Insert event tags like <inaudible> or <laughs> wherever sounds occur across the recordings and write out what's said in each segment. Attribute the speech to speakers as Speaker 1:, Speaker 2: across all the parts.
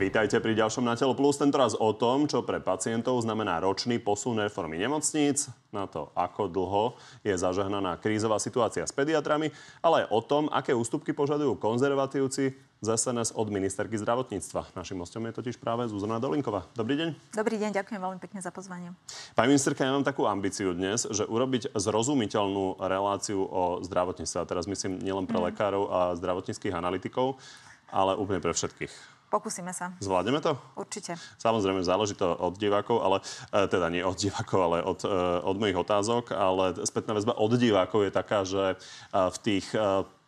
Speaker 1: Vítajte pri ďalšom Na telo plus, tentoraz o tom, čo pre pacientov znamená ročný posun reformy nemocníc, na to, ako dlho je zažehnaná krízová situácia s pediatrami, ale aj o tom, aké ústupky požadujú konzervatívci z SNS od ministerky zdravotníctva. Našim hostom je totiž práve Zuzana Dolinková. Dobrý deň.
Speaker 2: Dobrý deň, ďakujem veľmi pekne za pozvanie.
Speaker 1: Pani ministerka, ja mám takú ambíciu dnes, že urobiť zrozumiteľnú reláciu o zdravotníctve. A teraz myslím nielen pre mm. lekárov a zdravotníckých analytikov, ale úplne pre všetkých.
Speaker 2: Pokúsime sa.
Speaker 1: Zvládneme to?
Speaker 2: Určite.
Speaker 1: Samozrejme, záleží to od divákov, ale e, teda nie od divákov, ale od, e, od mojich otázok, ale spätná väzba od divákov je taká, že e, v tých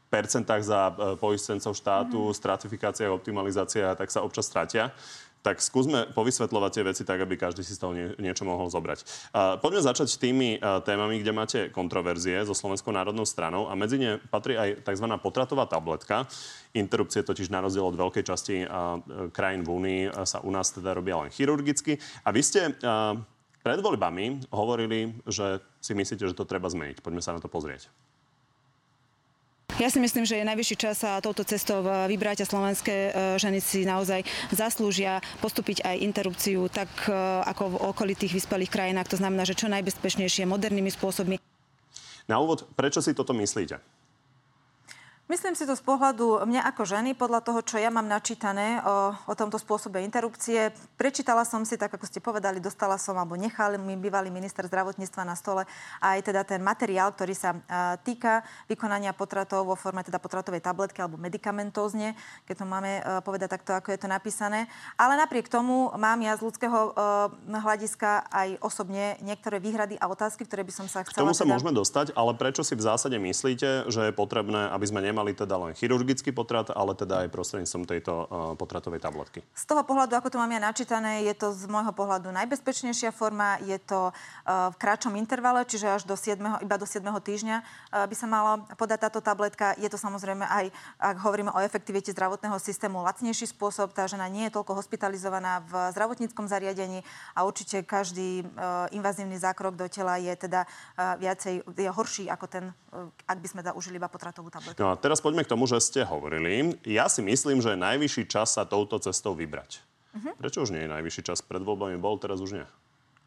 Speaker 1: percentách za poistencov štátu, mm. stratifikácia, optimalizácia, tak sa občas stratia. Tak skúsme povysvetľovať tie veci tak, aby každý si z toho nie, niečo mohol zobrať. Uh, poďme začať tými uh, témami, kde máte kontroverzie so Slovenskou národnou stranou a medzi ne patrí aj tzv. potratová tabletka. Interrupcie totiž na rozdiel od veľkej časti uh, krajín v Únii uh, sa u nás teda robia len chirurgicky. A vy ste uh, pred voľbami hovorili, že si myslíte, že to treba zmeniť. Poďme sa na to pozrieť.
Speaker 3: Ja si myslím, že je najvyšší čas sa touto cestou vybrať a slovenské e, ženy si naozaj zaslúžia postúpiť aj interrupciu tak e, ako v okolitých vyspelých krajinách. To znamená, že čo najbezpečnejšie, modernými spôsobmi.
Speaker 1: Na úvod, prečo si toto myslíte?
Speaker 2: Myslím si to z pohľadu mňa ako ženy, podľa toho, čo ja mám načítané o, o tomto spôsobe interrupcie. Prečítala som si, tak ako ste povedali, dostala som, alebo nechal mi bývalý minister zdravotníctva na stole aj teda ten materiál, ktorý sa a, týka vykonania potratov vo forme teda potratovej tabletky alebo medicamentózne, keď to máme a, povedať takto, ako je to napísané. Ale napriek tomu mám ja z ľudského a, hľadiska aj osobne niektoré výhrady a otázky, ktoré by som sa chcela...
Speaker 1: K tomu sa teda... môžeme dostať, ale prečo si v zásade myslíte, že je potrebné, aby sme nemali nemali teda len chirurgický potrat, ale teda aj prostredníctvom tejto uh, potratovej tabletky.
Speaker 2: Z toho pohľadu, ako to mám ja načítané, je to z môjho pohľadu najbezpečnejšia forma. Je to uh, v kratšom intervale, čiže až do 7, iba do 7 týždňa uh, by sa mala podať táto tabletka. Je to samozrejme aj, ak hovoríme o efektivite zdravotného systému, lacnejší spôsob. Tá žena nie je toľko hospitalizovaná v zdravotníckom zariadení a určite každý invazívny zákrok do tela je teda viacej, je horší ako ten, ak by sme užili iba potratovú tabletku.
Speaker 1: No a teraz poďme k tomu, že ste hovorili. Ja si myslím, že je najvyšší čas sa touto cestou vybrať. Uh-huh. Prečo už nie je najvyšší čas? Pred voľbami bol, teraz už nie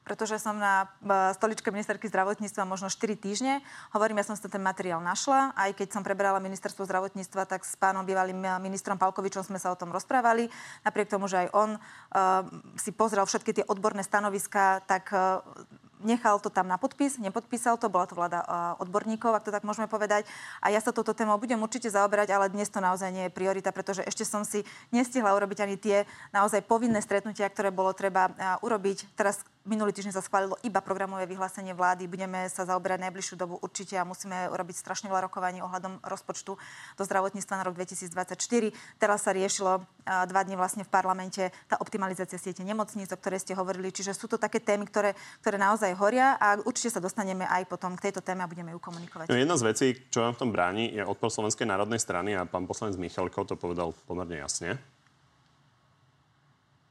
Speaker 2: pretože som na e, stoličke ministerky zdravotníctva možno 4 týždne. Hovorím, ja som si ten materiál našla. Aj keď som preberala ministerstvo zdravotníctva, tak s pánom bývalým ministrom Palkovičom sme sa o tom rozprávali. Napriek tomu, že aj on uh, si pozrel všetky tie odborné stanoviská, tak uh, nechal to tam na podpis, nepodpísal to, bola to vláda odborníkov, ak to tak môžeme povedať. A ja sa toto témou budem určite zaoberať, ale dnes to naozaj nie je priorita, pretože ešte som si nestihla urobiť ani tie naozaj povinné stretnutia, ktoré bolo treba urobiť. Teraz Minulý týždeň sa schválilo iba programové vyhlásenie vlády. Budeme sa zaoberať najbližšiu dobu určite a musíme urobiť strašne veľa rokovaní ohľadom rozpočtu do zdravotníctva na rok 2024. Teraz sa riešilo dva dní vlastne v parlamente tá optimalizácia siete nemocníc, o ktorej ste hovorili. Čiže sú to také témy, ktoré, ktoré naozaj horia a určite sa dostaneme aj potom k tejto téme a budeme ju komunikovať.
Speaker 1: No, jedna z vecí, čo vám v tom bráni, je odpor Slovenskej národnej strany a pán poslanec Michalko to povedal pomerne jasne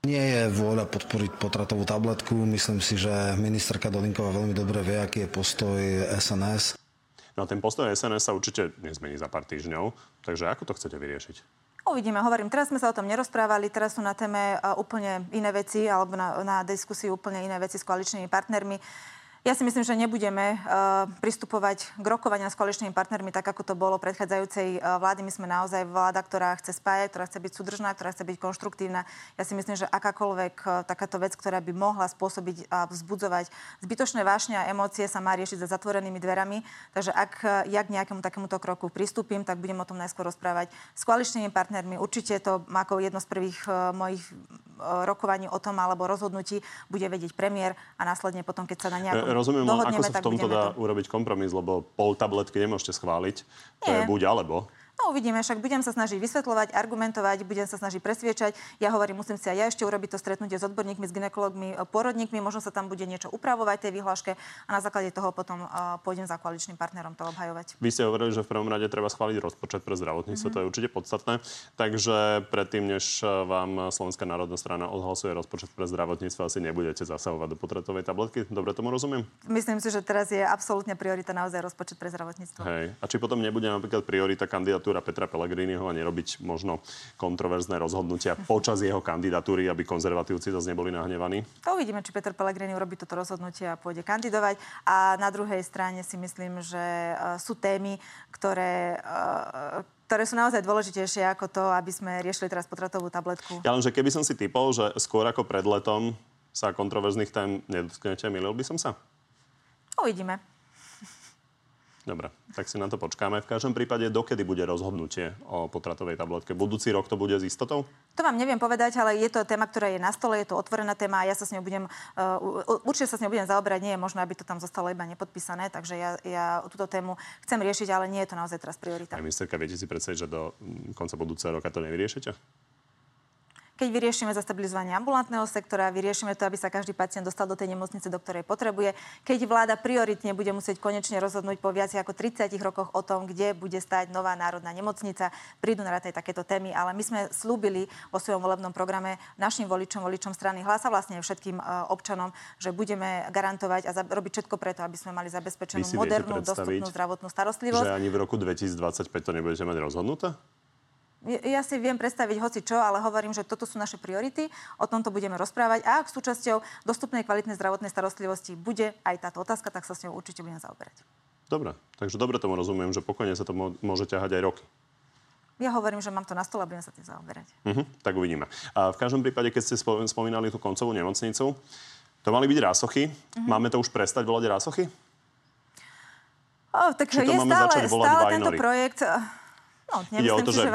Speaker 4: nie je vôľa podporiť potratovú tabletku. Myslím si, že ministerka Dolinková veľmi dobre vie, aký je postoj SNS.
Speaker 1: No a ten postoj SNS sa určite nezmení za pár týždňov. Takže ako to chcete vyriešiť?
Speaker 2: Uvidíme, hovorím, teraz sme sa o tom nerozprávali, teraz sú na téme úplne iné veci, alebo na, na diskusiu úplne iné veci s koaličnými partnermi. Ja si myslím, že nebudeme uh, pristupovať k rokovaniam s koaličnými partnermi tak, ako to bolo predchádzajúcej uh, vlády. My sme naozaj vláda, ktorá chce spájať, ktorá chce byť súdržná, ktorá chce byť konštruktívna. Ja si myslím, že akákoľvek uh, takáto vec, ktorá by mohla spôsobiť a vzbudzovať zbytočné vášne a emócie, sa má riešiť za zatvorenými dverami. Takže ak ja k nejakému takémuto kroku pristúpim, tak budem o tom najskôr rozprávať s koaličnými partnermi. Určite to ako jedno z prvých mojich rokovaní o tom alebo rozhodnutí bude vedieť premiér a následne potom, keď sa na nejakom
Speaker 1: rozumiem, ako sa v tomto dá to... urobiť kompromis, lebo pol tabletky nemôžete schváliť. To Nie. je buď alebo.
Speaker 2: No uvidíme, však budem sa snažiť vysvetľovať, argumentovať, budem sa snažiť presviečať. Ja hovorím, musím si aj ja ešte urobiť to stretnutie s odborníkmi, s ginekologmi, porodníkmi, možno sa tam bude niečo upravovať tej vyhláške a na základe toho potom uh, pôjdem za koaličným partnerom to obhajovať.
Speaker 1: Vy ste hovorili, že v prvom rade treba schváliť rozpočet pre zdravotníctvo, mm-hmm. to je určite podstatné. Takže predtým, než vám Slovenská národná strana odhlasuje rozpočet pre zdravotníctvo, asi nebudete zasahovať do potratovej tabletky. Dobre tomu rozumiem?
Speaker 2: Myslím si, že teraz je absolútne priorita naozaj rozpočet pre zdravotníctvo.
Speaker 1: Hej. A či potom nebude napríklad priorita kandidát kandidatúra Petra Pellegriniho a nerobiť možno kontroverzné rozhodnutia počas jeho kandidatúry, aby konzervatívci zase neboli nahnevaní?
Speaker 2: To uvidíme, či Peter Pellegrini urobí toto rozhodnutie a pôjde kandidovať. A na druhej strane si myslím, že uh, sú témy, ktoré, uh, ktoré sú naozaj dôležitejšie ako to, aby sme riešili teraz potratovú tabletku.
Speaker 1: Ja len, že keby som si typol, že skôr ako pred letom sa kontroverzných tém nedotknete, milil by som sa?
Speaker 2: Uvidíme.
Speaker 1: Dobre, tak si na to počkáme. V každom prípade, dokedy bude rozhodnutie o potratovej tabletke? Budúci rok to bude s istotou?
Speaker 2: To vám neviem povedať, ale je to téma, ktorá je na stole, je to otvorená téma a ja sa s ňou budem, uh, určite sa s ňou budem zaoberať. Nie je možné, aby to tam zostalo iba nepodpísané, takže ja, ja túto tému chcem riešiť, ale nie je to naozaj teraz priorita.
Speaker 1: Pani ministerka, viete si predstaviť, že do konca budúceho roka to nevyriešite?
Speaker 2: Keď vyriešime zastabilizovanie ambulantného sektora, vyriešime to, aby sa každý pacient dostal do tej nemocnice, do ktorej potrebuje. Keď vláda prioritne bude musieť konečne rozhodnúť po viac ako 30 rokoch o tom, kde bude stať nová národná nemocnica, prídu na rad aj takéto témy. Ale my sme slúbili vo svojom volebnom programe našim voličom, voličom strany hlas a vlastne všetkým uh, občanom, že budeme garantovať a robiť všetko preto, aby sme mali zabezpečenú modernú, dostupnú zdravotnú starostlivosť.
Speaker 1: Že ani v roku 2025 to nebudete mať rozhodnuté?
Speaker 2: Ja si viem predstaviť hoci čo, ale hovorím, že toto sú naše priority, o tomto budeme rozprávať a ak súčasťou dostupnej kvalitnej zdravotnej starostlivosti bude aj táto otázka, tak sa s ňou určite budem zaoberať.
Speaker 1: Dobre, takže dobre tomu rozumiem, že pokojne sa to môže ťahať aj roky.
Speaker 2: Ja hovorím, že mám to na stole a budem sa tým zaoberať.
Speaker 1: Uh-huh, tak uvidíme. A v každom prípade, keď ste spomínali tú koncovú nemocnicu, to mali byť rásochy. Uh-huh. Máme to už prestať volať rásochy?
Speaker 2: Oh, tak
Speaker 1: Či to
Speaker 2: je
Speaker 1: máme
Speaker 2: stále,
Speaker 1: začať volať
Speaker 2: stále tento projekt No,
Speaker 1: Ide o to,
Speaker 2: si,
Speaker 1: že,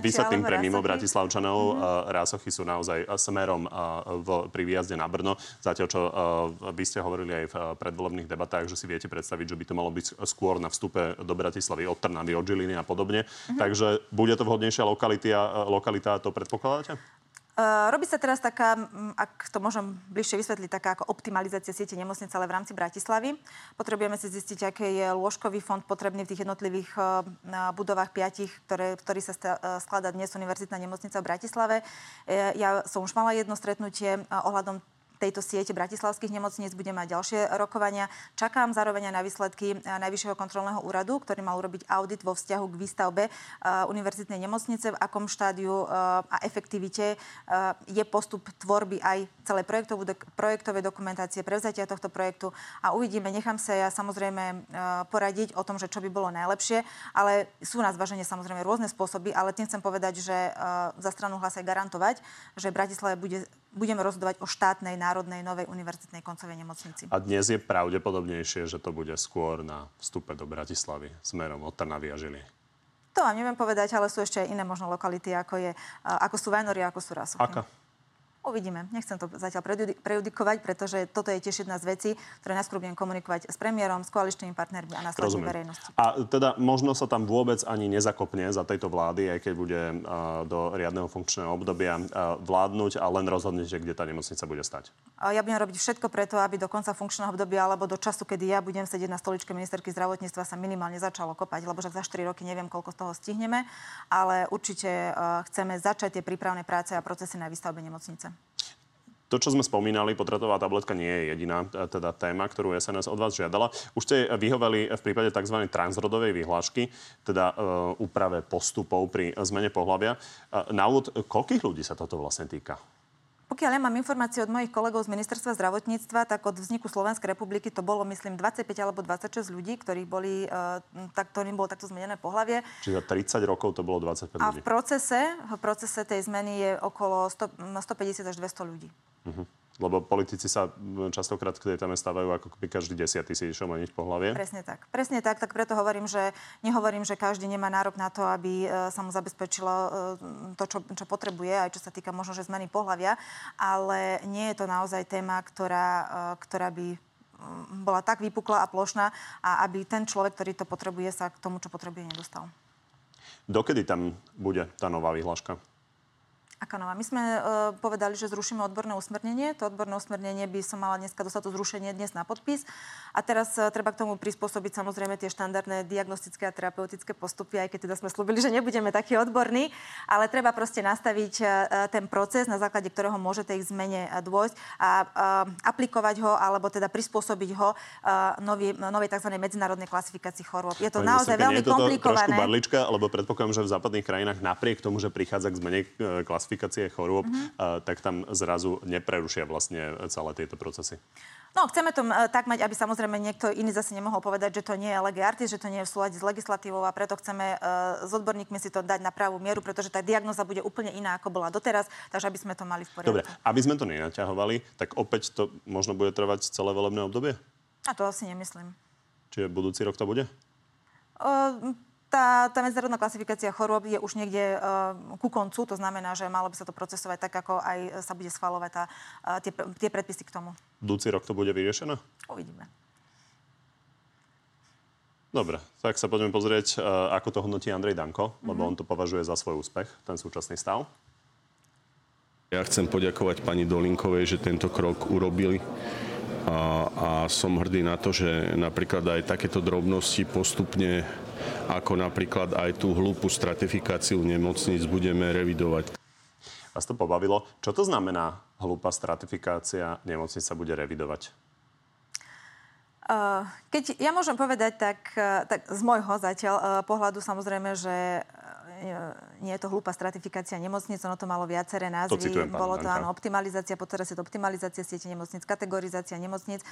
Speaker 1: vysvetlím pre mimo. Bratislavčanov, mm-hmm. rásochy sú naozaj uh, smerom uh, v, pri výjazde na Brno. Zatiaľ, čo vy ste hovorili aj v predvolebných debatách, že si viete predstaviť, že by to malo byť skôr na vstupe do Bratislavy od Trnavy, od Žiliny a podobne. Mm-hmm. Takže bude to vhodnejšia lokalita, lokalita to predpokladáte?
Speaker 2: Uh, robí sa teraz taká, ak to môžem bližšie vysvetliť, taká ako optimalizácia siete nemocnice, ale v rámci Bratislavy. Potrebujeme si zistiť, aký je lôžkový fond potrebný v tých jednotlivých uh, budovách piatich, ktoré, v ktorých sa skladá dnes Univerzitná nemocnica v Bratislave. Ja som už mala jedno stretnutie ohľadom tejto siete bratislavských nemocníc bude mať ďalšie rokovania. Čakám zároveň aj na výsledky eh, Najvyššieho kontrolného úradu, ktorý mal urobiť audit vo vzťahu k výstavbe uh, univerzitnej nemocnice, v akom štádiu uh, a efektivite je postup tvorby aj celej projektovej dokumentácie, prevzatia tohto projektu a uvidíme. Nechám sa ja samozrejme poradiť o tom, že čo by bolo najlepšie, ale sú na zvaženie samozrejme rôzne spôsoby, ale tým chcem povedať, že za stranu hlas aj garantovať, že Bratislave bude, budeme rozhodovať o štátnej Národnej novej univerzitnej koncovej nemocnici.
Speaker 1: A dnes je pravdepodobnejšie, že to bude skôr na vstupe do Bratislavy smerom od Trnavy a Žily.
Speaker 2: To vám neviem povedať, ale sú ešte aj iné možno lokality, ako, je, ako sú Vajnory, ako sú Rasochy.
Speaker 1: Aká?
Speaker 2: Uvidíme. Nechcem to zatiaľ prejudikovať, pretože toto je tiež jedna z vecí, ktoré najskôr budem komunikovať s premiérom, s koaličnými partnermi a následne verejnosti.
Speaker 1: A teda možno sa tam vôbec ani nezakopne za tejto vlády, aj keď bude uh, do riadneho funkčného obdobia uh, vládnuť a len rozhodnete, kde tá nemocnica bude stať.
Speaker 2: Ja budem robiť všetko preto, aby do konca funkčného obdobia alebo do času, kedy ja budem sedieť na stoličke ministerky zdravotníctva, sa minimálne začalo kopať, lebo že za 4 roky neviem, koľko z toho stihneme, ale určite uh, chceme začať tie prípravné práce a procesy na výstavbe nemocnice.
Speaker 1: To, čo sme spomínali, potratová tabletka nie je jediná teda téma, ktorú SNS od vás žiadala. Už ste vyhovali v prípade tzv. transrodovej vyhlášky, teda uh, úprave postupov pri zmene pohľavia. Na úvod, koľkých ľudí sa toto vlastne týka?
Speaker 2: Pokiaľ ja mám informácie od mojich kolegov z ministerstva zdravotníctva, tak od vzniku Slovenskej republiky to bolo, myslím, 25 alebo 26 ľudí, ktorých boli, uh, tak, ktorým bolo takto zmenené pohlavie.
Speaker 1: Čiže za 30 rokov to bolo 25 ľudí.
Speaker 2: A v procese, v procese tej zmeny je okolo 100, 150 až 200 ľudí.
Speaker 1: Uh-huh. Lebo politici sa častokrát k tej téme stávajú, ako by každý desiatý si išiel meniť pohlavie.
Speaker 2: Presne tak. Presne tak, tak preto hovorím, že nehovorím, že každý nemá nárok na to, aby e, sa mu zabezpečilo e, to, čo, čo potrebuje, aj čo sa týka možno, že zmeny pohlavia, ale nie je to naozaj téma, ktorá, e, ktorá by bola tak vypukla a plošná a aby ten človek, ktorý to potrebuje, sa k tomu, čo potrebuje, nedostal.
Speaker 1: Dokedy tam bude tá nová vyhláška?
Speaker 2: Aká nová? My sme uh, povedali, že zrušíme odborné usmernenie. To odborné usmernenie by som mala dneska dostať to zrušenie dnes na podpis. A teraz uh, treba k tomu prispôsobiť samozrejme tie štandardné diagnostické a terapeutické postupy, aj keď teda sme slúbili, že nebudeme takí odborní. Ale treba proste nastaviť uh, ten proces, na základe ktorého môže tej zmene uh, dôjsť a uh, aplikovať ho, alebo teda prispôsobiť ho uh, nový, novej tzv. medzinárodnej klasifikácii chorôb. Je to Pani naozaj veľmi komplikované.
Speaker 1: trošku barlička, lebo predpokladám, že v západných krajinách napriek tomu, že prichádza k zmene klasifikácie klasifikácie chorôb, mm-hmm. tak tam zrazu neprerušia vlastne celé tieto procesy.
Speaker 2: No, chceme to tak mať, aby samozrejme niekto iný zase nemohol povedať, že to nie je lege artis, že to nie je v súlade s legislatívou a preto chceme uh, s odborníkmi si to dať na pravú mieru, pretože tá diagnoza bude úplne iná, ako bola doteraz, takže aby sme to mali v poriadku.
Speaker 1: Dobre, aby sme to nenaťahovali, tak opäť to možno bude trvať celé volebné obdobie?
Speaker 2: A to asi nemyslím.
Speaker 1: Čiže budúci rok to bude?
Speaker 2: Uh, tá, tá medzinárodná klasifikácia chorôb je už niekde uh, ku koncu, to znamená, že malo by sa to procesovať tak, ako aj sa bude schvalovať tá, uh, tie, tie predpisy k tomu.
Speaker 1: Budúci rok to bude vyriešené?
Speaker 2: Uvidíme.
Speaker 1: Dobre, tak sa poďme pozrieť, uh, ako to hodnotí Andrej Danko, mm-hmm. lebo on to považuje za svoj úspech, ten súčasný stav.
Speaker 5: Ja chcem poďakovať pani Dolinkovej, že tento krok urobili. A, a som hrdý na to, že napríklad aj takéto drobnosti postupne ako napríklad aj tú hlúpu stratifikáciu nemocníc budeme revidovať.
Speaker 1: Vás to pobavilo. Čo to znamená hlúpa stratifikácia nemocnic sa bude revidovať?
Speaker 2: Keď ja môžem povedať, tak, tak z môjho zatiaľ pohľadu samozrejme, že nie je to hlúpa stratifikácia nemocnic, ono to malo viaceré názvy.
Speaker 1: To citujem,
Speaker 2: Bolo to áno, optimalizácia, potom je to optimalizácia siete nemocnic, kategorizácia nemocnic.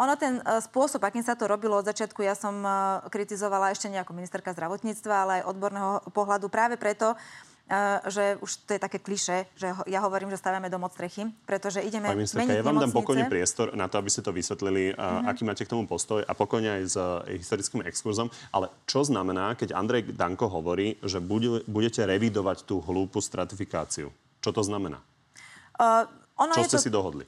Speaker 2: Ono ten uh, spôsob, akým sa to robilo od začiatku, ja som uh, kritizovala ešte nejako ministerka zdravotníctva, ale aj odborného pohľadu práve preto, že už to je také kliše, že ja hovorím, že stavíme domov strechy, pretože ideme Pani
Speaker 1: ministerka, ja vám dám pokojne priestor na to, aby ste to vysvetlili, mm-hmm. aký máte k tomu postoj a pokojne aj s e, historickým exkurzom. Ale čo znamená, keď Andrej Danko hovorí, že budete revidovať tú hlúpu stratifikáciu? Čo to znamená? Uh, ono čo ste to... si dohodli?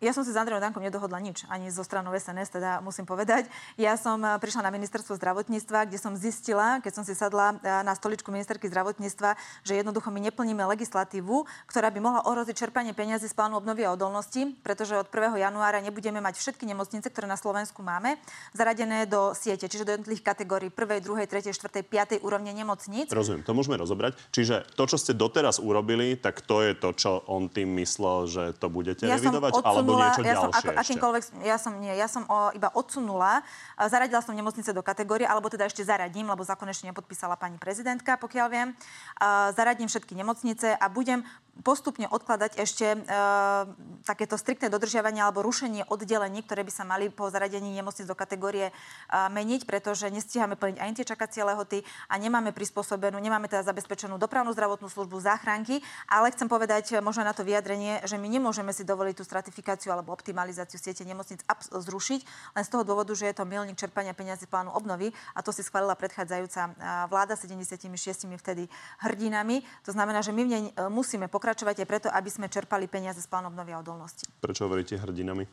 Speaker 2: Ja som si s Andrejom Dankom nedohodla nič, ani zo stranou SNS, teda musím povedať. Ja som eh, prišla na ministerstvo zdravotníctva, kde som zistila, keď som si sadla eh, na stoličku ministerky zdravotníctva, že jednoducho my neplníme legislatívu, ktorá by mohla ohroziť čerpanie peniazy z plánu obnovy a odolnosti, pretože od 1. januára nebudeme mať všetky nemocnice, ktoré na Slovensku máme, zaradené do siete, čiže do jednotlivých kategórií 1., 2., 3., 4., 5. úrovne nemocníc.
Speaker 1: Rozumiem, to môžeme rozobrať. Čiže to, čo ste doteraz urobili, tak to je to, čo on tým myslel, že to budete ja revidovať? Alebo alebo niečo
Speaker 2: ja
Speaker 1: som,
Speaker 2: ako, akýmkoľvek, ja som, nie, ja som o, iba odsunula, zaradila som nemocnice do kategórie, alebo teda ešte zaradím, lebo zákon ešte nepodpísala pani prezidentka, pokiaľ viem. Zaradím všetky nemocnice a budem postupne odkladať ešte e, takéto striktné dodržiavanie alebo rušenie oddelení, ktoré by sa mali po zaradení nemocnic do kategórie e, meniť, pretože nestíhame plniť ani tie čakacie lehoty a nemáme prispôsobenú, nemáme teda zabezpečenú dopravnú zdravotnú službu, záchranky, ale chcem povedať možno na to vyjadrenie, že my nemôžeme si dovoliť tú stratifikáciu alebo optimalizáciu siete nemocnic zrušiť, len z toho dôvodu, že je to milník čerpania peniazy plánu obnovy a to si schválila predchádzajúca e, vláda 76 vtedy hrdinami. To znamená, že my v nej musíme pokračovať pokračovať aj preto, aby sme čerpali peniaze z plánu obnovy a odolnosti.
Speaker 1: Prečo hovoríte hrdinami?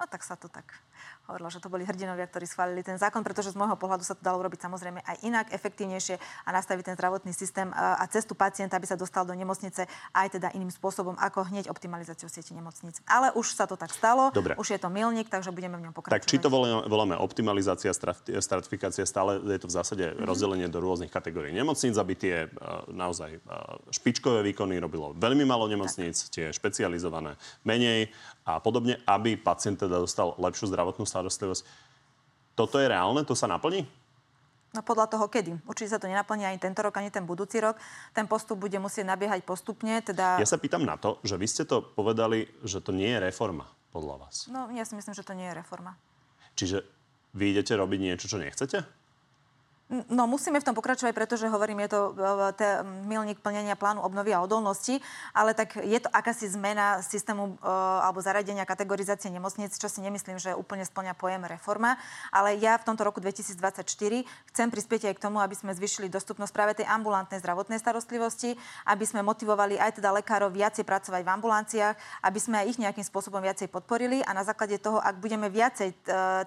Speaker 2: No tak sa to tak hovorila, že to boli hrdinovia, ktorí schválili ten zákon, pretože z môjho pohľadu sa to dalo robiť samozrejme aj inak, efektívnejšie a nastaviť ten zdravotný systém a cestu pacienta, aby sa dostal do nemocnice aj teda iným spôsobom, ako hneď optimalizáciou siete nemocnic. Ale už sa to tak stalo, Dobre. už je to milník, takže budeme v ňom pokračovať.
Speaker 1: Tak či to voláme, optimalizácia, stratifikácia, stále je to v zásade mm-hmm. rozdelenie do rôznych kategórií nemocníc, aby tie uh, naozaj uh, špičkové výkony robilo veľmi malo nemocníc, tak. tie špecializované menej a podobne, aby pacient teda dostal lepšiu zdravotnú starostlivosť. Toto je reálne? To sa naplní?
Speaker 2: No podľa toho kedy. Určite sa to nenaplní ani tento rok, ani ten budúci rok. Ten postup bude musieť nabiehať postupne. Teda...
Speaker 1: Ja sa pýtam na to, že vy ste to povedali, že to nie je reforma podľa vás.
Speaker 2: No ja si myslím, že to nie je reforma.
Speaker 1: Čiže vy idete robiť niečo, čo nechcete?
Speaker 2: No musíme v tom pokračovať, pretože hovorím, je to e, te, milník plnenia plánu obnovy a odolnosti, ale tak je to akási zmena systému e, alebo zaradenia kategorizácie nemocníc, čo si nemyslím, že úplne splňa pojem reforma. Ale ja v tomto roku 2024 chcem prispieť aj k tomu, aby sme zvyšili dostupnosť práve tej ambulantnej zdravotnej starostlivosti, aby sme motivovali aj teda lekárov viacej pracovať v ambulanciách, aby sme aj ich nejakým spôsobom viacej podporili a na základe toho, ak budeme viacej e,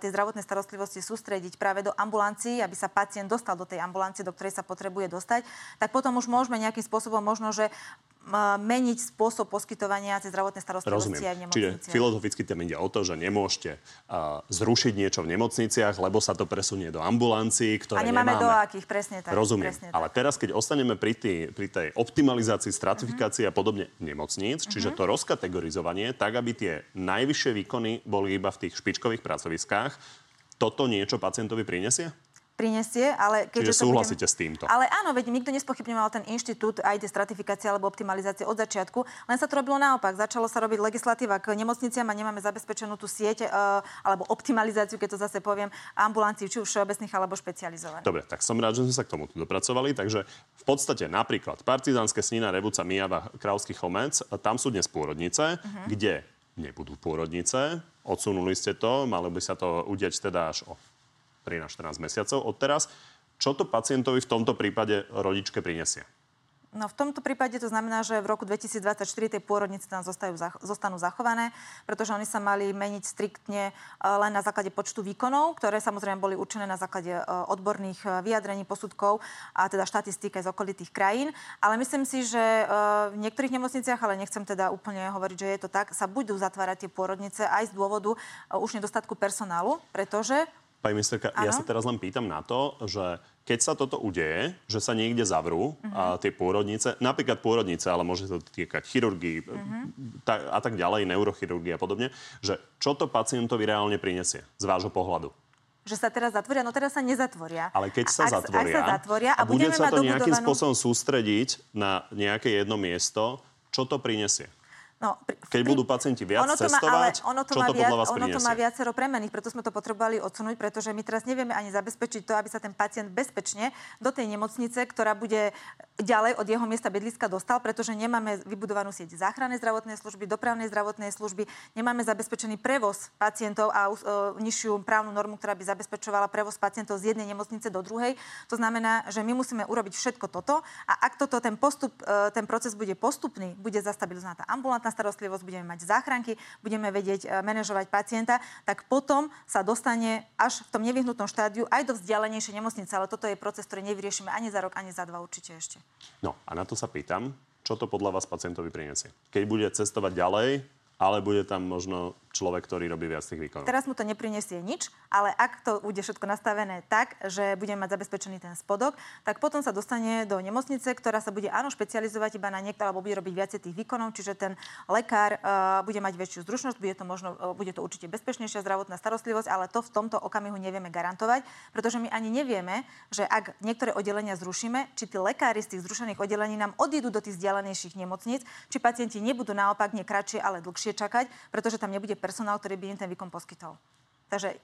Speaker 2: tej zdravotnej starostlivosti sústrediť práve do ambulancií, aby sa pacient dostal do tej ambulancie, do ktorej sa potrebuje dostať, tak potom už môžeme nejakým spôsobom možno, že meniť spôsob poskytovania tej zdravotnej starostlivosti aj v
Speaker 1: nemocniciach. Čiže filozoficky tam ide o to, že nemôžete uh, zrušiť niečo v nemocniciach, lebo sa to presunie do ambulancií, ktoré
Speaker 2: A nemáme,
Speaker 1: nemáme.
Speaker 2: do akých, presne tak.
Speaker 1: Rozumiem.
Speaker 2: Presne
Speaker 1: tak. Ale teraz, keď ostaneme pri, tý, pri tej optimalizácii, stratifikácii uh-huh. a podobne nemocníc, čiže uh-huh. to rozkategorizovanie, tak, aby tie najvyššie výkony boli iba v tých špičkových pracoviskách, toto niečo pacientovi prinesie?
Speaker 2: Prinesie, ale
Speaker 1: keď Čiže súhlasíte budem... s týmto?
Speaker 2: Ale áno, veď nikto nespochybňoval ten inštitút aj tie stratifikácie alebo optimalizácie od začiatku, len sa to robilo naopak. Začalo sa robiť legislatíva k nemocniciam a nemáme zabezpečenú tú sieť uh, alebo optimalizáciu, keď to zase poviem, ambulancií, či už všeobecných alebo špecializovaných.
Speaker 1: Dobre, tak som rád, že sme sa k tomu dopracovali. Takže v podstate napríklad Partizánske Snina, Rebuca, Mijava, Kráľovský Chomec, tam sú dnes pôrodnice, uh-huh. kde nebudú pôrodnice. Odsunuli ste to, malo by sa to udiať teda až o 13-14 mesiacov od teraz. Čo to pacientovi v tomto prípade rodičke prinesie?
Speaker 2: No v tomto prípade to znamená, že v roku 2024 tie pôrodnice tam zostajú, zostanú zachované, pretože oni sa mali meniť striktne e, len na základe počtu výkonov, ktoré samozrejme boli určené na základe e, odborných e, vyjadrení, posudkov a teda štatistík z okolitých krajín. Ale myslím si, že v niektorých nemocniciach, ale nechcem teda úplne hovoriť, že je to tak, sa budú zatvárať tie pôrodnice aj z dôvodu už nedostatku personálu, pretože
Speaker 1: Pani ministerka, ano? ja sa teraz len pýtam na to, že keď sa toto udeje, že sa niekde zavrú uh-huh. a tie pôrodnice, napríklad pôrodnice, ale môže to týkať chirurgii uh-huh. ta, a tak ďalej, neurochirurgii a podobne, že čo to pacientovi reálne prinesie z vášho pohľadu?
Speaker 2: že sa teraz zatvoria, no teraz sa nezatvoria.
Speaker 1: Ale keď sa ak, zatvoria, ak sa zatvoria a, a bude sa to nejakým dobudovanú... spôsobom sústrediť na nejaké jedno miesto, čo to prinesie? No, pri, Keď budú pacienti viac ono to cestovať, má, ale ono to čo má to podľa vás
Speaker 2: Ono to má viacero premených, preto sme to potrebovali odsunúť, pretože my teraz nevieme ani zabezpečiť to, aby sa ten pacient bezpečne do tej nemocnice, ktorá bude ďalej od jeho miesta bydliska dostal, pretože nemáme vybudovanú sieť záchrannej zdravotnej služby, dopravnej zdravotnej služby, nemáme zabezpečený prevoz pacientov a uh, nižšiu právnu normu, ktorá by zabezpečovala prevoz pacientov z jednej nemocnice do druhej. To znamená, že my musíme urobiť všetko toto a ak toto ten postup, uh, ten proces bude postupný, bude zastabilizovaná tá ambulantná zdravotná starostlivosť, budeme mať záchranky, budeme vedieť e, manažovať pacienta, tak potom sa dostane až v tom nevyhnutnom štádiu aj do vzdialenejšej nemocnice. Ale toto je proces, ktorý nevyriešime ani za rok, ani za dva určite ešte.
Speaker 1: No a na to sa pýtam, čo to podľa vás pacientovi prinesie? Keď bude cestovať ďalej, ale bude tam možno človek, ktorý robí viac tých výkonov.
Speaker 2: Teraz mu to neprinesie nič, ale ak to bude všetko nastavené tak, že budeme mať zabezpečený ten spodok, tak potom sa dostane do nemocnice, ktorá sa bude áno špecializovať iba na niekto, alebo bude robiť viac tých výkonov, čiže ten lekár uh, bude mať väčšiu zručnosť, bude to, možno, uh, bude to určite bezpečnejšia zdravotná starostlivosť, ale to v tomto okamihu nevieme garantovať, pretože my ani nevieme, že ak niektoré oddelenia zrušíme, či tí lekári z tých zrušených oddelení nám odídu do tých vzdialenejších nemocníc, či pacienti nebudú naopak nie kratšie, ale dlhšie čakať, pretože tam nebude personál, ktorý by im ten výkon poskytol. Takže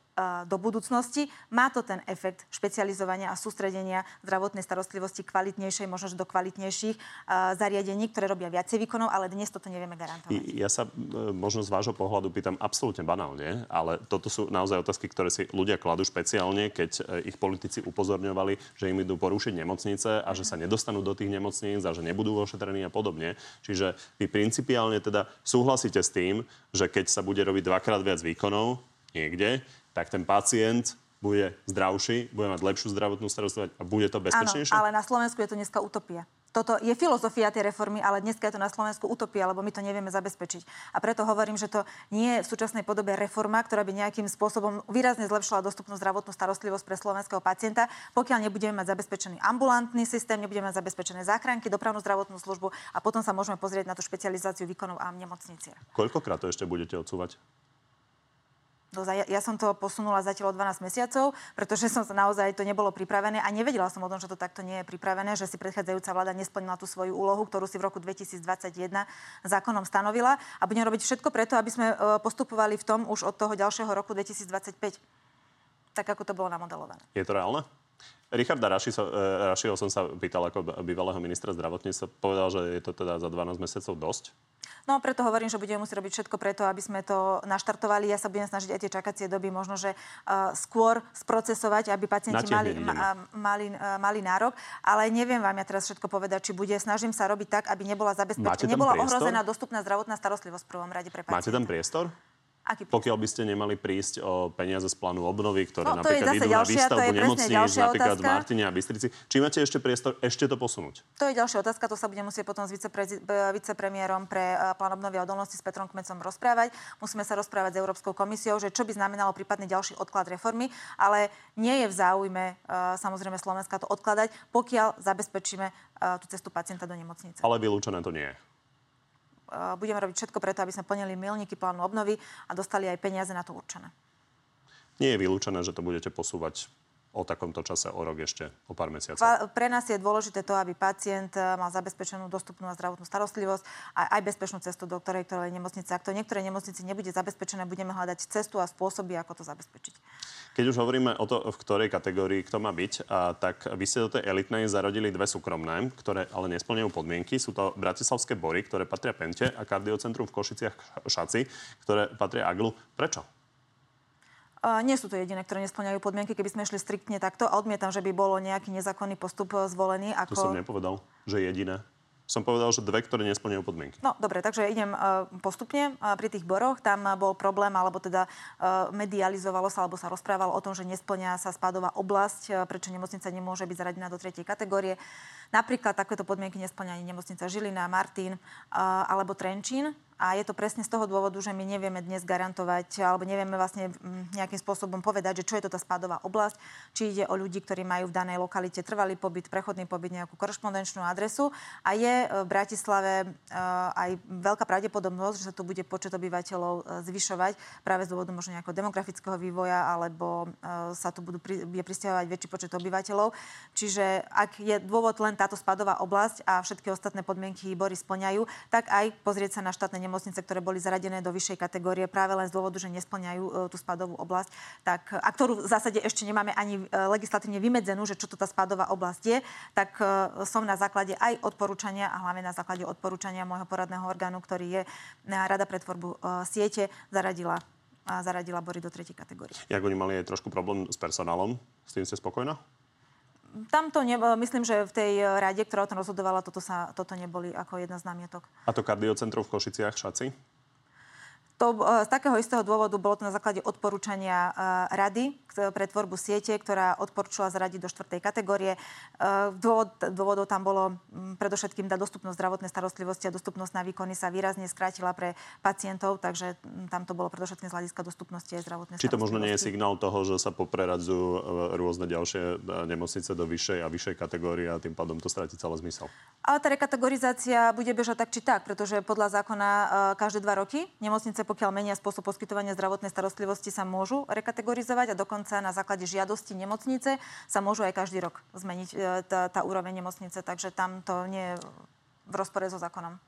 Speaker 2: do budúcnosti má to ten efekt špecializovania a sústredenia zdravotnej starostlivosti kvalitnejšej, možno do kvalitnejších zariadení, ktoré robia viacej výkonov, ale dnes toto nevieme garantovať.
Speaker 1: Ja sa uh, možno z vášho pohľadu pýtam absolútne banálne, ale toto sú naozaj otázky, ktoré si ľudia kladú špeciálne, keď uh, ich politici upozorňovali, že im idú porušiť nemocnice a že sa nedostanú do tých nemocníc a že nebudú ošetrení a podobne. Čiže vy principiálne teda súhlasíte s tým, že keď sa bude robiť dvakrát viac výkonov, niekde, tak ten pacient bude zdravší, bude mať lepšiu zdravotnú starostlivosť a bude to bezpečnejšie?
Speaker 2: Áno, ale na Slovensku je to dneska utopia. Toto je filozofia tej reformy, ale dneska je to na Slovensku utopia, lebo my to nevieme zabezpečiť. A preto hovorím, že to nie je v súčasnej podobe reforma, ktorá by nejakým spôsobom výrazne zlepšila dostupnú zdravotnú starostlivosť pre slovenského pacienta, pokiaľ nebudeme mať zabezpečený ambulantný systém, nebudeme mať zabezpečené záchranky, dopravnú zdravotnú službu a potom sa môžeme pozrieť na tú špecializáciu výkonov a nemocnice.
Speaker 1: Koľkokrát to ešte budete odsúvať?
Speaker 2: Ja, som to posunula zatiaľ o 12 mesiacov, pretože som naozaj to nebolo pripravené a nevedela som o tom, že to takto nie je pripravené, že si predchádzajúca vláda nesplnila tú svoju úlohu, ktorú si v roku 2021 zákonom stanovila a budem robiť všetko preto, aby sme e, postupovali v tom už od toho ďalšieho roku 2025, tak ako to bolo namodelované.
Speaker 1: Je to reálne? Richarda Rašiho som sa pýtal ako bývalého ministra zdravotníctva. Povedal, že je to teda za 12 mesiacov dosť.
Speaker 2: No preto hovorím, že budeme musieť robiť všetko preto, aby sme to naštartovali. Ja sa budem snažiť aj tie čakacie doby možno, že uh, skôr sprocesovať, aby pacienti mali, ma, mali, uh, mali nárok. Ale neviem vám ja teraz všetko povedať, či bude. Snažím sa robiť tak, aby nebola zabezpečená, nebola priestor? ohrozená dostupná zdravotná starostlivosť v prvom rade pre pacienta.
Speaker 1: Máte tam priestor?
Speaker 2: Aký
Speaker 1: Pokiaľ by ste nemali prísť o peniaze z plánu obnovy, ktoré
Speaker 2: No,
Speaker 1: napríklad idú
Speaker 2: ďalšia-
Speaker 1: na výstavbu nemocníc, napríklad v
Speaker 2: otázka.
Speaker 1: Martine a Bystrici. Či máte ešte priestor ešte to posunúť?
Speaker 2: To je ďalšia otázka, to sa bude musieť potom s vicepre- vicepremiérom pre eh, plán obnovy a odolnosti s Petrom Kmecom rozprávať. Musíme sa rozprávať s Európskou komisiou, že čo by znamenalo prípadný ďalší odklad reformy, ale nie je v záujme eh, samozrejme Slovenska to odkladať, pokiaľ zabezpečíme tú cestu pacienta do nemocnice.
Speaker 1: Ale vylúčené to nie je.
Speaker 2: Eh, Budeme robiť všetko preto, aby sme plnili milníky plánu obnovy a dostali aj peniaze na to určené.
Speaker 1: Nie je vylúčené, že to budete posúvať o takomto čase, o rok ešte, o pár mesiacov.
Speaker 2: Pre nás je dôležité to, aby pacient eh, mal zabezpečenú dostupnú a zdravotnú starostlivosť a aj bezpečnú cestu do ktorej, ktorej nemocnice. Ak to niektoré nemocnici nebude zabezpečené, budeme hľadať cestu a spôsoby, ako to zabezpečiť.
Speaker 1: Keď už hovoríme o to, v ktorej kategórii kto má byť, a, tak vy ste do tej elitnej zarodili dve súkromné, ktoré ale nesplňujú podmienky. Sú to Bratislavské bory, ktoré patria Pente a Kardiocentrum v Košiciach Šaci, ktoré patria Aglu. Prečo?
Speaker 2: Nie sú to jediné, ktoré nesplňajú podmienky. Keby sme išli striktne takto a odmietam, že by bolo nejaký nezákonný postup eh, zvolený.
Speaker 1: To som
Speaker 2: Ako...
Speaker 1: nepovedal, že jediné. Som povedal, že dve, ktoré nesplňujú podmienky.
Speaker 2: No, dobre, takže idem uh, postupne. Pri tých boroch tam bol problém, alebo teda uh, medializovalo sa, alebo sa rozprávalo o tom, že nesplňa sa spádová oblasť, prečo nemocnica nemôže byť zaradená do tretej kategórie. Napríklad takéto podmienky nesplňa ani nemocnica Žilina, Martin uh, alebo Trenčín. A je to presne z toho dôvodu, že my nevieme dnes garantovať, alebo nevieme vlastne mm, nejakým spôsobom povedať, že čo je to tá spádová oblasť, či ide o ľudí, ktorí majú v danej lokalite trvalý pobyt, prechodný pobyt, nejakú korešpondenčnú adresu. A je e, v Bratislave e, aj veľká pravdepodobnosť, že sa tu bude počet obyvateľov e, zvyšovať práve z dôvodu možno nejakého demografického vývoja, alebo sa tu budú pri, bude pristahovať väčší počet obyvateľov. Čiže ak je dôvod len táto spadová oblasť a všetky ostatné podmienky Bory splňajú, tak aj pozrieť sa na štátne nemocnice, ktoré boli zaradené do vyššej kategórie práve len z dôvodu, že nesplňajú e, tú spadovú oblasť, tak, a ktorú v zásade ešte nemáme ani e, legislatívne vymedzenú, že čo to tá spadová oblasť je, tak e, som na základe aj odporúčania a hlavne na základe odporúčania môjho poradného orgánu, ktorý je Rada pre tvorbu siete, zaradila a zaradila Bory do tretej kategórie.
Speaker 1: Jak oni mali aj trošku problém s personálom, s tým ste spokojná?
Speaker 2: Tamto, ne, myslím, že v tej rade, ktorá o tom rozhodovala, toto, sa, toto neboli ako jedna z námietok.
Speaker 1: A to kardiocentrum v Košiciach, Šaci?
Speaker 2: To, e, z takého istého dôvodu bolo to na základe odporúčania e, rady pre tvorbu siete, ktorá odporúčila zaradiť do štvrtej kategórie. E, Dôvod, dôvodov tam bolo m, predovšetkým dať dostupnosť zdravotnej starostlivosti a dostupnosť na výkony sa výrazne skrátila pre pacientov, takže m, tam to bolo predovšetkým z hľadiska dostupnosti aj zdravotnej
Speaker 1: Či to možno nie je signál toho, že sa popreradzujú rôzne ďalšie nemocnice do vyššej a vyššej kategórie a tým pádom to stratí celý zmysel?
Speaker 2: Ale tá rekategorizácia bude bežať tak či tak, pretože podľa zákona každé dva roky nemocnice, pokiaľ menia spôsob poskytovania zdravotnej starostlivosti, sa môžu rekategorizovať a dokonca na základe žiadosti nemocnice sa môžu aj každý rok zmeniť e, tá, tá úroveň nemocnice, takže tam to nie je v rozpore so zákonom.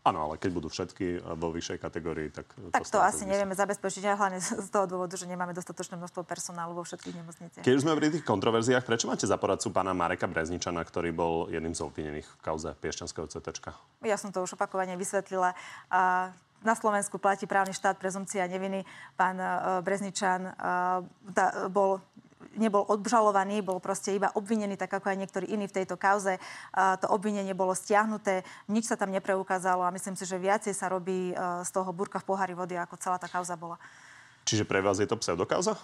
Speaker 1: Áno, ale keď budú všetky vo vyššej kategórii, tak...
Speaker 2: Tak to
Speaker 1: stratí
Speaker 2: asi nevieme zabezpečiť, a hlavne <laughs> z toho dôvodu, že nemáme dostatočné množstvo personálu vo všetkých nemocniciach.
Speaker 1: Keď už sme pri tých kontroverziách, prečo máte za poradcu pána Mareka Brezničana, ktorý bol jedným z obvinených v kauze Piešťanského CT?
Speaker 2: Ja som to už opakovane vysvetlila. A na Slovensku platí právny štát, prezumcia neviny. Pán uh, Brezničan tá, bol nebol obžalovaný, bol proste iba obvinený, tak ako aj niektorí iní v tejto kauze. Uh, to obvinenie bolo stiahnuté, nič sa tam nepreukázalo a myslím si, že viacej sa robí z toho burka v pohári vody, ako celá tá kauza bola.
Speaker 1: Čiže pre vás je to pseudokauza?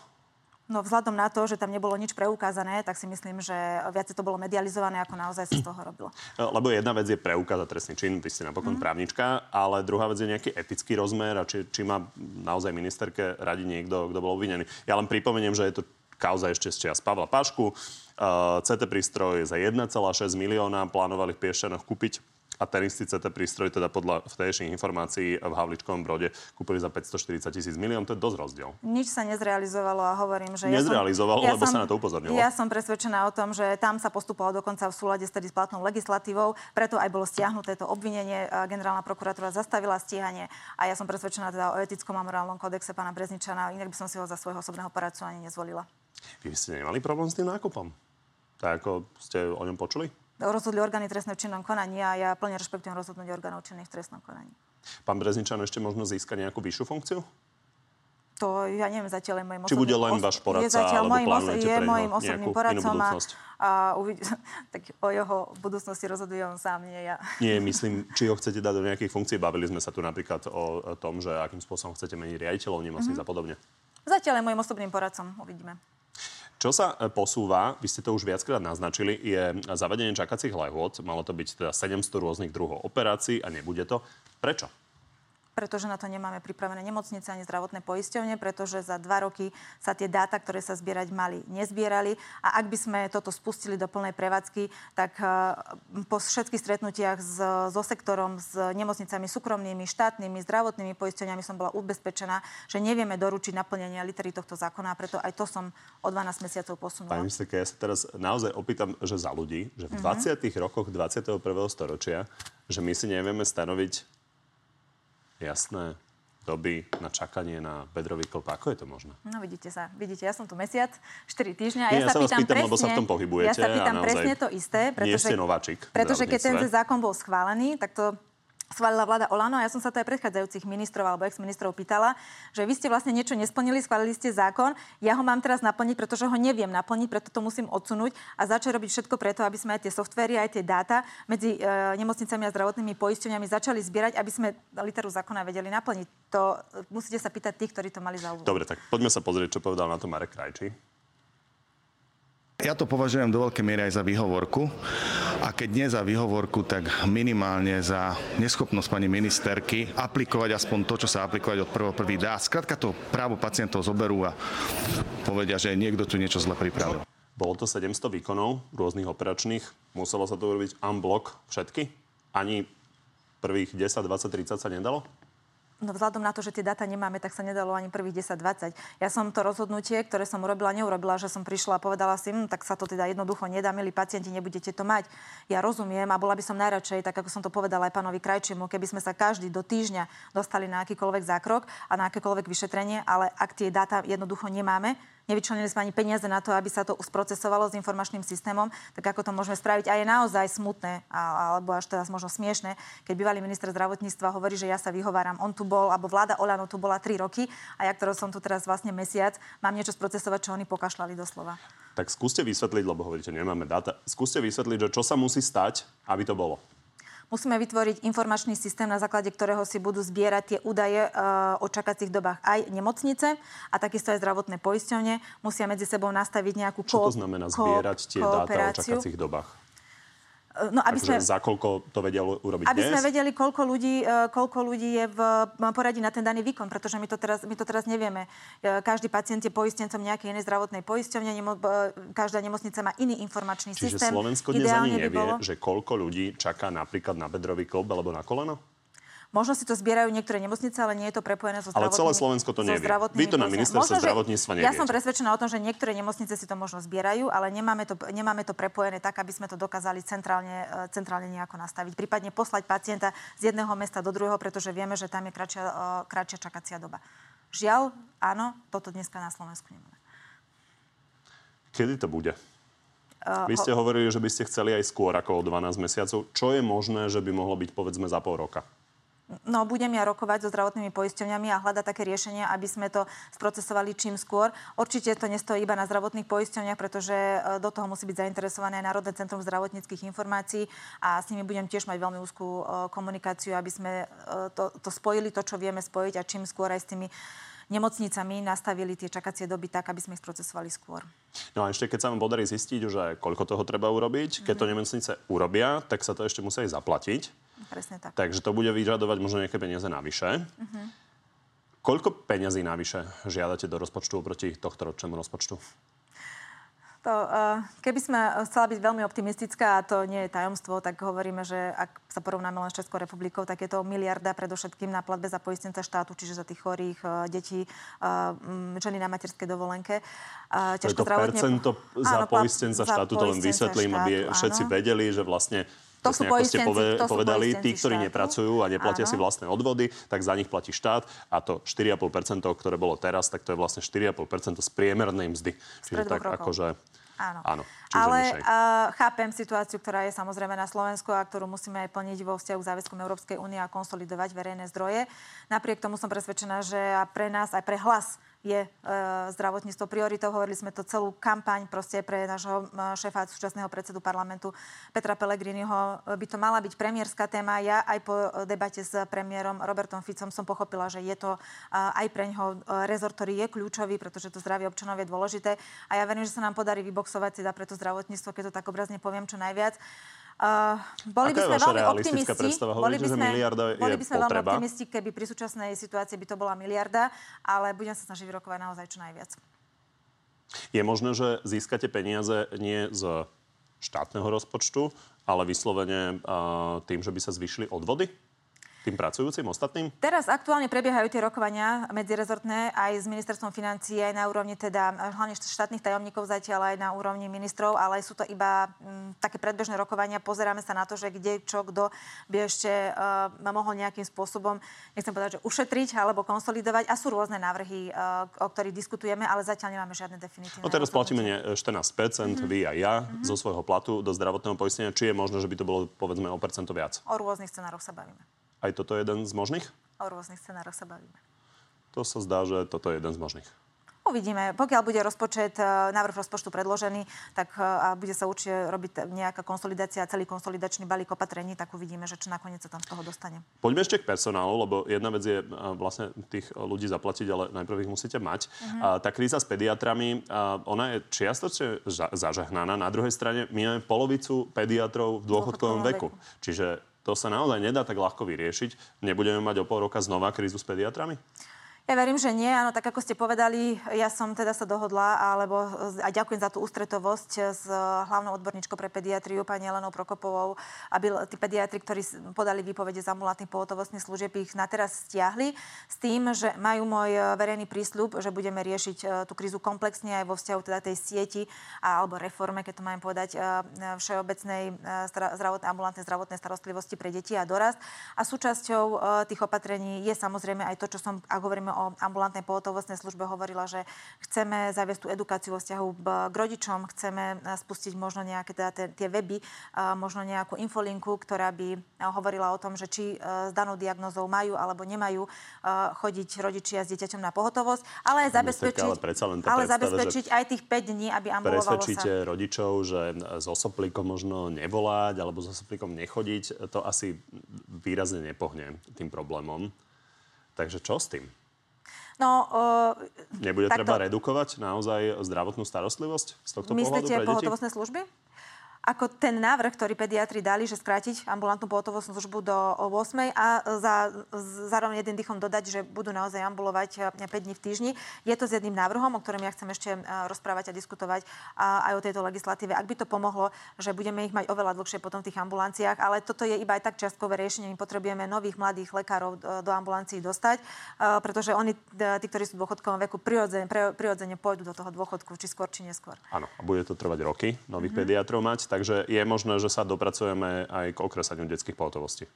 Speaker 2: No vzhľadom na to, že tam nebolo nič preukázané, tak si myslím, že viacej to bolo medializované, ako naozaj sa z toho robilo.
Speaker 1: Lebo jedna vec je preukázať trestný čin, vy ste napokon mm. právnička, ale druhá vec je nejaký etický rozmer a či, či má naozaj ministerke radi niekto, kto bol obvinený. Ja len pripomeniem, že je to kauza ešte z čias Pavla Pašku. Uh, CT prístroj za 1,6 milióna plánovali v Piešťanoch kúpiť a ten istý CT prístroj, teda podľa vtedajších informácií v Havličkovom brode, kúpili za 540 tisíc milión. To je dosť rozdiel.
Speaker 2: Nič sa nezrealizovalo a hovorím, že...
Speaker 1: Nezrealizovalo,
Speaker 2: ja
Speaker 1: lebo sa na to upozornilo.
Speaker 2: Ja som presvedčená o tom, že tam sa postupovalo dokonca v súlade s tedy platnou legislatívou, preto aj bolo stiahnuté to obvinenie. Generálna prokuratúra zastavila stíhanie a ja som presvedčená teda o etickom a morálnom kódexe pána Brezničana, inak by som si ho za svojho osobného poradcu ani nezvolila.
Speaker 1: Vy ste nemali problém s tým nákupom? Tak ako ste o ňom počuli?
Speaker 2: Rozhodli orgány trestné v činnom konaní a ja plne rešpektujem rozhodnutie orgánov činných v trestnom konaní.
Speaker 1: Pán Brezničan ešte možno získa nejakú vyššiu funkciu?
Speaker 2: To ja neviem zatiaľ je môjim
Speaker 1: Či bude len váš poradca,
Speaker 2: je zatiaľ
Speaker 1: alebo
Speaker 2: mojim,
Speaker 1: plánujete
Speaker 2: je mojim osobným poradcom a, a uvid- <laughs> tak o jeho budúcnosti rozhoduje on sám, nie ja.
Speaker 1: Nie, <laughs> myslím, či ho chcete dať do nejakých funkcií. Bavili sme sa tu napríklad o, tom, že akým spôsobom chcete meniť riaditeľov nemocníc
Speaker 2: Mhm.
Speaker 1: a podobne.
Speaker 2: Zatiaľ je mojim osobným poradcom, uvidíme.
Speaker 1: Čo sa e, posúva, vy ste to už viackrát naznačili, je zavedenie čakacích lehôd. Malo to byť teda 700 rôznych druhov operácií a nebude to. Prečo?
Speaker 2: Pretože na to nemáme pripravené nemocnice ani zdravotné poisťovne, pretože za dva roky sa tie dáta, ktoré sa zbierať mali, nezbierali. A ak by sme toto spustili do plnej prevádzky, tak eh, po všetkých stretnutiach s, so sektorom, s nemocnicami súkromnými, štátnymi, zdravotnými poisťovňami som bola ubezpečená, že nevieme doručiť naplnenie litery tohto zákona a preto aj to som o 12 mesiacov posunula.
Speaker 1: Pani ministerka, ja sa teraz naozaj opýtam, že za ľudí, že v
Speaker 2: Mhm.
Speaker 1: 20. rokoch 21. storočia, že my si nevieme stanoviť jasné doby na čakanie na bedrový klop. Ako je to možné?
Speaker 2: No vidíte sa, vidíte, ja som tu mesiac, 4 týždňa a
Speaker 1: Nie,
Speaker 2: ja,
Speaker 1: ja
Speaker 2: sa pýtam
Speaker 1: pýtam,
Speaker 2: presne,
Speaker 1: lebo sa v tom pohybujete
Speaker 2: ja sa pýtam presne to isté,
Speaker 1: nie
Speaker 2: pretože,
Speaker 1: ste nováčik
Speaker 2: pretože keď ten zákon bol schválený, tak to schválila vláda Olano a ja som sa to aj predchádzajúcich ministrov alebo ex-ministrov pýtala, že vy ste vlastne niečo nesplnili, schválili ste zákon, ja ho mám teraz naplniť, pretože ho neviem naplniť, preto to musím odsunúť a začať robiť všetko preto, aby sme aj tie softvery, aj tie dáta medzi e, nemocnicami a zdravotnými poisťovňami začali zbierať, aby sme literu zákona vedeli naplniť. To e, musíte sa pýtať tých, ktorí to mali za úlohu.
Speaker 1: Dobre, tak poďme sa pozrieť, čo povedal na to Marek Krajčí.
Speaker 6: Ja to považujem do veľkej miery aj za výhovorku. A keď nie za výhovorku, tak minimálne za neschopnosť pani ministerky aplikovať aspoň to, čo sa aplikovať od 1.1. dá. Skrátka to právo pacientov zoberú a povedia, že niekto tu niečo zle pripravil.
Speaker 1: Bolo to 700 výkonov rôznych operačných. Muselo sa to urobiť unblock všetky? Ani prvých 10, 20, 30 sa nedalo?
Speaker 2: No vzhľadom na to, že tie dáta nemáme, tak sa nedalo ani prvých 10-20. Ja som to rozhodnutie, ktoré som urobila, neurobila, že som prišla a povedala si, hm, tak sa to teda jednoducho nedá, milí pacienti, nebudete to mať. Ja rozumiem a bola by som najradšej, tak ako som to povedala aj pánovi Krajčiemu, keby sme sa každý do týždňa dostali na akýkoľvek zákrok a na akékoľvek vyšetrenie, ale ak tie dáta jednoducho nemáme, nevyčlenili sme ani peniaze na to, aby sa to sprocesovalo s informačným systémom, tak ako to môžeme spraviť. A je naozaj smutné, alebo až teraz možno smiešné, keď bývalý minister zdravotníctva hovorí, že ja sa vyhováram. On tu bol, alebo vláda Olano tu bola 3 roky a ja, ktorou som tu teraz vlastne mesiac, mám niečo sprocesovať, čo oni pokašľali doslova.
Speaker 1: Tak skúste vysvetliť, lebo hovoríte, nemáme dáta. Skúste vysvetliť, že čo sa musí stať, aby to bolo.
Speaker 2: Musíme vytvoriť informačný systém, na základe ktorého si budú zbierať tie údaje e, o čakacích dobách aj nemocnice a takisto aj zdravotné poisťovne. Musia medzi sebou nastaviť nejakú
Speaker 1: Čo
Speaker 2: ko-
Speaker 1: to znamená zbierať tie dáta o čakacích dobách?
Speaker 2: E, No, aby
Speaker 1: Takže
Speaker 2: sme...
Speaker 1: za koľko to vedia urobiť
Speaker 2: Aby
Speaker 1: dnes?
Speaker 2: sme vedeli, koľko ľudí, e, koľko ľudí je v poradí na ten daný výkon, pretože my to teraz, my to teraz nevieme. E, Každý pacient je poistencom nejakej inej zdravotnej poisťovne, nemo, každá nemocnica má iný informačný
Speaker 1: Čiže
Speaker 2: systém.
Speaker 1: Slovensko dnes ani nevie,
Speaker 2: bolo-
Speaker 1: že koľko ľudí čaká napríklad na bedrový klop alebo na koleno?
Speaker 2: Možno si to zbierajú niektoré nemocnice, ale nie je to prepojené so
Speaker 1: Ale
Speaker 2: zdravotnými
Speaker 1: celé Slovensko to
Speaker 2: so
Speaker 1: nevie.
Speaker 2: zdravotnými
Speaker 1: Vy to na ministerstve zdravotníctva
Speaker 2: Ja
Speaker 1: neviete.
Speaker 2: som presvedčená o tom, že niektoré nemocnice si to možno zbierajú, ale nemáme to, nemáme to prepojené tak, aby sme to dokázali centrálne, e, centrálne nejako nastaviť. Prípadne poslať pacienta z jedného mesta do druhého, pretože vieme, že tam je kratšia, e, kratšia čakacia doba. Žiaľ, áno, toto dneska na Slovensku nemáme.
Speaker 1: Kedy to bude?
Speaker 2: Uh,
Speaker 1: Vy ste hovorili, že by ste chceli aj skôr ako o 12 mesiacov. Čo je možné, že by mohlo byť povedzme za pol roka?
Speaker 2: No, budem ja rokovať so zdravotnými poisťovňami a hľadať také riešenia, aby sme to sprocesovali čím skôr. Určite to nestojí iba na zdravotných poisťovniach, pretože e, do toho musí byť zainteresované Národné centrum zdravotníckých informácií a s nimi budem tiež mať veľmi úzkú e, komunikáciu, aby sme e, to, to spojili, to, čo vieme spojiť a čím skôr aj s tými nemocnicami nastavili tie čakacie doby tak, aby sme ich sprocesovali skôr.
Speaker 1: No a ešte keď sa vám podarí zistiť, že koľko toho treba urobiť, keď to
Speaker 2: Mhm.
Speaker 1: nemocnice urobia, tak sa to ešte musí zaplatiť.
Speaker 2: Presne tak.
Speaker 1: Takže to bude vyžadovať možno nejaké peniaze navyše.
Speaker 2: Mhm.
Speaker 1: Koľko peňazí navyše žiadate do rozpočtu oproti tohto ročnému rozpočtu?
Speaker 2: To, uh, keby sme chcela byť veľmi optimistická, a to nie je tajomstvo, tak hovoríme, že ak sa porovnáme len s Českou republikou, tak je to miliarda predovšetkým na platbe za poistenca štátu, čiže za tých chorých uh, detí, uh, m, ženy na materskej dovolenke. Uh,
Speaker 1: To je to percento za
Speaker 2: Áno,
Speaker 1: poistenca
Speaker 2: za
Speaker 1: štátu, to len vysvetlím, aby
Speaker 2: štátu,
Speaker 1: všetci
Speaker 2: áno.
Speaker 1: vedeli, že vlastne
Speaker 2: To
Speaker 1: presne
Speaker 2: sú
Speaker 1: ako ste
Speaker 2: poistenci-
Speaker 1: pove-
Speaker 2: to sú
Speaker 1: povedali, tí,
Speaker 2: poistenci
Speaker 1: ktorí
Speaker 2: štátu.
Speaker 1: nepracujú a neplatia
Speaker 2: Áno.
Speaker 1: si vlastné odvody, tak za nich platí štát a to 4,5%, ktoré bolo teraz, tak to je vlastne 4,5% z priemernej mzdy. Čiže tak
Speaker 2: rokov.
Speaker 1: akože
Speaker 2: Áno.
Speaker 1: Áno.
Speaker 2: Ale uh, chápem situáciu, ktorá je samozrejme na Slovensku a ktorú musíme aj plniť vo vzťahu k záväzkom Európskej únie a konsolidovať verejné zdroje. Napriek tomu som presvedčená, že pre nás, aj pre hlas je e, zdravotníctvo prioritou. Hovorili sme to celú kampaň proste pre nášho e, šéfa, súčasného predsedu parlamentu Petra Pellegriniho. By to mala byť premiérska téma. Ja aj po debate s premiérom Robertom Ficom som pochopila, že je to e, aj pre ňoho e, rezort, ktorý je kľúčový, pretože to zdravie občanov je dôležité. A ja verím, že sa nám podarí vyboxovať teda pre to zdravotníctvo, keď to tak obrazne poviem, čo najviac.
Speaker 1: Uh, boli Aká by sme veľmi optimisti. Boli by sme, miliarda
Speaker 2: boli by sme veľmi optimisti, keby pri súčasnej situácii by to bola miliarda, ale budem sa snažiť vyrokovať naozaj čo najviac.
Speaker 1: Je možné, že získate peniaze nie z štátneho rozpočtu, ale vyslovene uh, tým, že by sa zvyšili odvody? Tým pracujúcim ostatným?
Speaker 2: Teraz aktuálne prebiehajú tie rokovania medzirezortné aj s ministerstvom financií, aj na úrovni teda hlavne štátnych tajomníkov zatiaľ aj na úrovni ministrov, ale sú to iba m, mm, také predbežné rokovania. Pozeráme sa na to, že kde, čo, kto by ešte uh, mohol nejakým spôsobom, nechcem povedať, že ušetriť alebo konsolidovať. A sú rôzne návrhy, uh, o ktorých diskutujeme, ale zatiaľ nemáme žiadne definitívne.
Speaker 1: No teraz platíme 14%, mm-hmm. vy a ja, mm-hmm. zo svojho platu do zdravotného poistenia. Či je možné, že by to bolo povedzme o percento viac?
Speaker 2: O rôznych scenároch sa bavíme.
Speaker 1: Aj toto je jeden z možných?
Speaker 2: O rôznych scenároch sa bavíme.
Speaker 1: To sa zdá, že toto je jeden z možných.
Speaker 2: Uvidíme. Pokiaľ bude rozpočet, e, návrh rozpočtu predložený, tak e, a bude sa určite robiť nejaká konsolidácia, celý konsolidačný balík opatrení, tak uvidíme, že čo nakoniec sa tam z toho dostane.
Speaker 1: Poďme ešte k personálu, lebo jedna vec je e, vlastne tých ľudí zaplatiť, ale najprv ich musíte mať. Uh-huh. A tá kríza s pediatrami, a ona je čiastočne zažehnaná. Na druhej strane my máme polovicu pediatrov v dôchodkovom veku. veku. Čiže to sa naozaj nedá tak ľahko vyriešiť. Nebudeme mať o pol roka znova krízu s pediatrami?
Speaker 2: Ja verím, že nie. Áno, tak ako ste povedali, ja som teda sa dohodla, alebo a ďakujem za tú ústretovosť s hlavnou odborníčkou pre pediatriu, pani Elenou Prokopovou, aby tí pediatri, ktorí podali výpovede z ambulantných pohotovostných služieb, ich na teraz stiahli s tým, že majú môj verejný prísľub, že budeme riešiť tú krízu komplexne aj vo vzťahu teda tej sieti alebo reforme, keď to mám povedať, všeobecnej zdravotnej, ambulantnej zdravotnej starostlivosti pre deti a dorast. A súčasťou tých opatrení je samozrejme aj to, čo som, ak hovoríme o ambulantnej pohotovostnej službe hovorila, že chceme zaviesť tú edukáciu vo vzťahu k rodičom, chceme spustiť možno nejaké teda tie weby, možno nejakú infolinku, ktorá by hovorila o tom, že či s danou diagnozou majú alebo nemajú chodiť rodičia s dieťaťom na pohotovosť, ale zabezpečiť, ale, ale zabezpečiť aj tých 5 dní, aby ambulovalo
Speaker 1: Presvedčíte sa. rodičov, že s osoplíkom možno nevolať alebo s osoplíkom nechodiť, to asi výrazne nepohne tým problémom. Takže čo s tým?
Speaker 2: No,
Speaker 1: uh, Nebude takto... treba redukovať naozaj zdravotnú starostlivosť z tohto
Speaker 2: Myslíte
Speaker 1: pohľadu pre
Speaker 2: pohotovostné služby? Ako ten návrh, ktorý pediatri dali, že skrátiť ambulantnú pohotovostnú službu do 8 a za, zároveň jedným dýchom dodať, že budú naozaj ambulovať 5 dní v týždni. Je to s jedným návrhom, o ktorom ja chcem ešte rozprávať a diskutovať aj o tejto legislatíve. Ak by to pomohlo, že budeme ich mať oveľa dlhšie potom v tých ambulanciách, ale toto je iba aj tak čiastkové riešenie. My potrebujeme nových mladých lekárov do ambulancií dostať, pretože oni, tí, ktorí sú v dôchodkovom veku, prirodzene, prirodzene pôjdu do toho dôchodku, či skôr, či neskôr.
Speaker 1: Áno, a bude to trvať roky nových mm-hmm. pediatrov mať Takže je možné, že sa dopracujeme aj k okresaniu detských pohotovostí.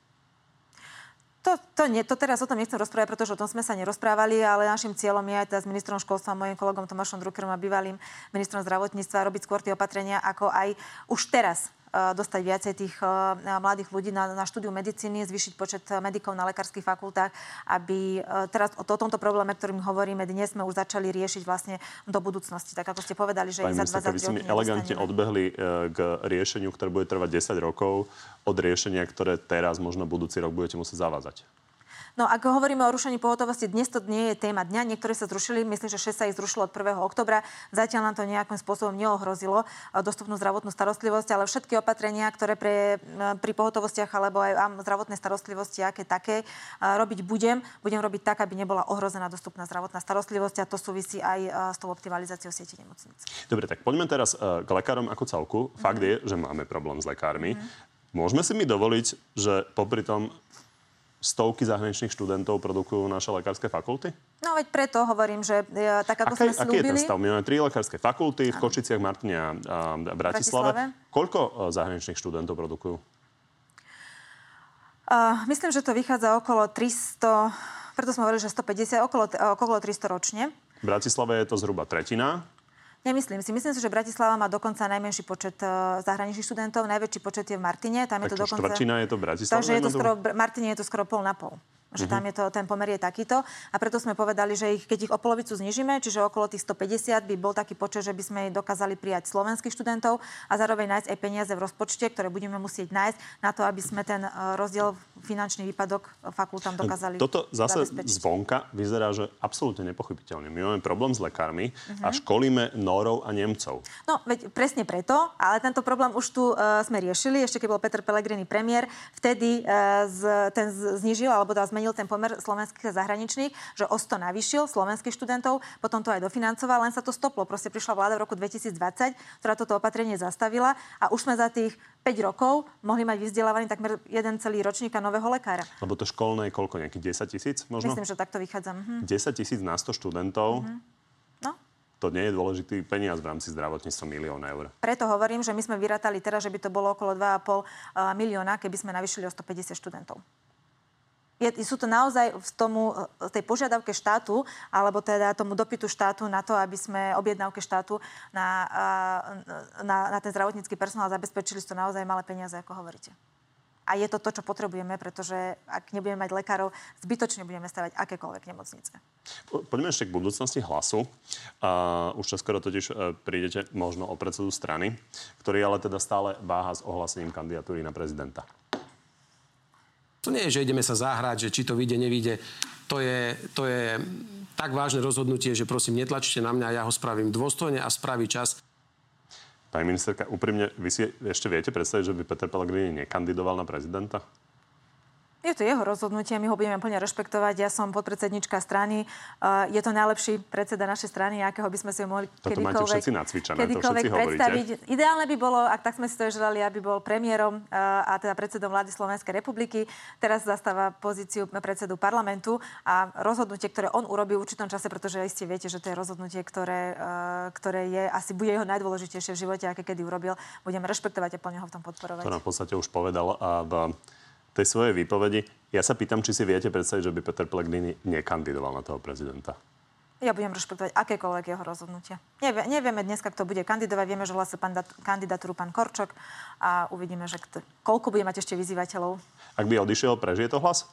Speaker 2: To, to, nie, to teraz o tom nechcem rozprávať, pretože o tom sme sa nerozprávali, ale našim cieľom je aj teda s ministrom školstva, mojim kolegom Tomášom Druckerom a bývalým ministrom zdravotníctva robiť skôr tie opatrenia, ako aj už teraz dostať viacej tých eh, mladých ľudí na, na štúdiu medicíny, zvýšiť počet eh, medikov na lekárskych fakultách, aby teraz o, to, o tomto probléme, ktorým hovoríme dnes, sme už začali riešiť vlastne do budúcnosti. Tak ako ste povedali, že
Speaker 1: Pani za 20 rokov mi elegantne odbehli k riešeniu, ktoré bude trvať 10 rokov od riešenia, ktoré teraz, možno budúci rok budete musieť zavázať.
Speaker 2: No ak hovoríme o rušení pohotovosti, dnes to nie je téma dňa. Niektoré sa zrušili, myslím, že 6 sa ich zrušilo od 1. oktobra. Zatiaľ nám to nejakým spôsobom neohrozilo eh, dostupnú zdravotnú starostlivosť, ale všetky opatrenia, ktoré pre, eh, pri pohotovostiach alebo aj zdravotnej starostlivosti, aké také, eh, robiť budem, budem robiť tak, aby nebola ohrozená dostupná zdravotná starostlivosť a to súvisí aj s tou optimalizáciou sieti nemocnic.
Speaker 1: Dobre, tak poďme teraz k lekárom ako celku. Fakt mm-hmm. je, že máme problém s lekármi. Mm-hmm. Môžeme si mi dovoliť, že popri tom stovky zahraničných študentov produkujú naše lekárske fakulty?
Speaker 2: No veď preto hovorím, že ja, tak ako Aké, sme slúbili...
Speaker 1: Aký je ten stav? My máme tri lekárske fakulty v Kočiciach, Martine a, a Bratislave. Bratislave. Koľko e, zahraničných študentov produkujú?
Speaker 2: Uh, myslím, že to vychádza okolo 300, preto sme hovorili, že 150, okolo, okolo 300 ročne.
Speaker 1: V Bratislave je to zhruba tretina.
Speaker 2: Nemyslím si. Myslím si, že Bratislava má dokonca najmenší počet uh, zahraničných študentov, najväčší počet je v Martine.
Speaker 1: Tam tak je to dokonca... je to v Bratislave?
Speaker 2: Takže je to skoro, Martine je to skoro pol na pol že tam je to, ten pomer je takýto. A preto sme povedali, že ich, keď ich o polovicu znižíme, čiže okolo tých 150 by bol taký počet, že by sme dokázali prijať slovenských študentov a zároveň nájsť aj peniaze v rozpočte, ktoré budeme musieť nájsť na to, aby sme ten e, rozdiel finančný výpadok fakultám dokázali
Speaker 1: Toto zase zvonka vyzerá, že absolútne nepochopiteľne. My máme problém s lekármi uh-huh. a mhm. školíme Norov a Nemcov.
Speaker 2: No, veď presne preto, ale tento problém už tu uh, sme riešili, ešte keď bol Peter Pellegrini premiér, vtedy uh, z, ten znižil, alebo dá zmenil ten pomer slovenských a zahraničných, že o 100 navýšil slovenských študentov, potom to aj dofinancoval, len sa to stoplo. Proste prišla vláda v roku 2020, ktorá toto opatrenie zastavila a už sme za tých 5 rokov mohli mať vyzdelávaný takmer jeden celý ročníka nového lekára.
Speaker 1: Lebo to školné je koľko? Nejakých 10 tisíc možno?
Speaker 2: Myslím, že takto vychádzam.
Speaker 1: Mhm. 10 tisíc na 100 študentov. Mhm.
Speaker 2: No
Speaker 1: to nie je dôležitý peniaz v rámci zdravotníctva milión eur.
Speaker 2: Preto hovorím, že my sme vyratali teraz, že by to bolo okolo 2,5 milióna, keby sme navýšili o 150 študentov je, sú to naozaj v tomu, e, tej požiadavke štátu, alebo teda tomu dopytu štátu na to, aby sme objednávke štátu na, na, na ten zdravotnícky personál zabezpečili, sú to naozaj malé peniaze, ako hovoríte. A je to to, čo potrebujeme, pretože ak nebudeme mať lekárov, zbytočne budeme stavať akékoľvek nemocnice.
Speaker 1: Poďme ešte k budúcnosti hlasu. Uh, už skoro totiž uh, prídete možno o predsedu strany, ktorý ale teda stále váha s ohlasením kandidatúry na prezidenta.
Speaker 7: To nie je, že ideme sa zahrať, že či to vyjde, nevyjde. To je, to je tak vážne rozhodnutie, že prosím, netlačte na mňa, ja ho spravím dôstojne a spraví čas.
Speaker 1: Pani ministerka, úprimne, vy si ešte viete predstaviť, že by Peter Pellegrini nekandidoval na prezidenta?
Speaker 2: Je to jeho rozhodnutie, my ho budeme plne rešpektovať. Ja som podpredsednička strany. Uh, je to najlepší predseda našej strany, akého by sme si ho mohli
Speaker 1: Toto kedykoľvek, máte všetci nacvičené, kedykoľvek to všetci predstaviť.
Speaker 2: Hovoríte. Ideálne by bolo, ak tak sme si to želali, aby bol premiérom uh, a teda predsedom vlády Slovenskej republiky. Teraz zastáva pozíciu predsedu parlamentu a rozhodnutie, ktoré on urobí v určitom čase, pretože iste viete, že to je rozhodnutie, ktoré, uh, ktoré je asi bude jeho najdôležitejšie v živote, aké kedy urobil. Budeme rešpektovať a plne ho v tom podporovať.
Speaker 1: To na podstate už povedal a v tej svojej výpovedi. Ja sa pýtam, či si viete predstaviť, že by Peter Pellegrini nekandidoval na toho prezidenta.
Speaker 2: Ja budem rešpektovať akékoľvek jeho rozhodnutie. Nevie, nevieme dneska, kto bude kandidovať. Vieme, že hlasí kandidatúru pán Korčok a uvidíme, že kto, koľko bude mať ešte vyzývateľov.
Speaker 1: Ak by odišiel, prežije to hlas?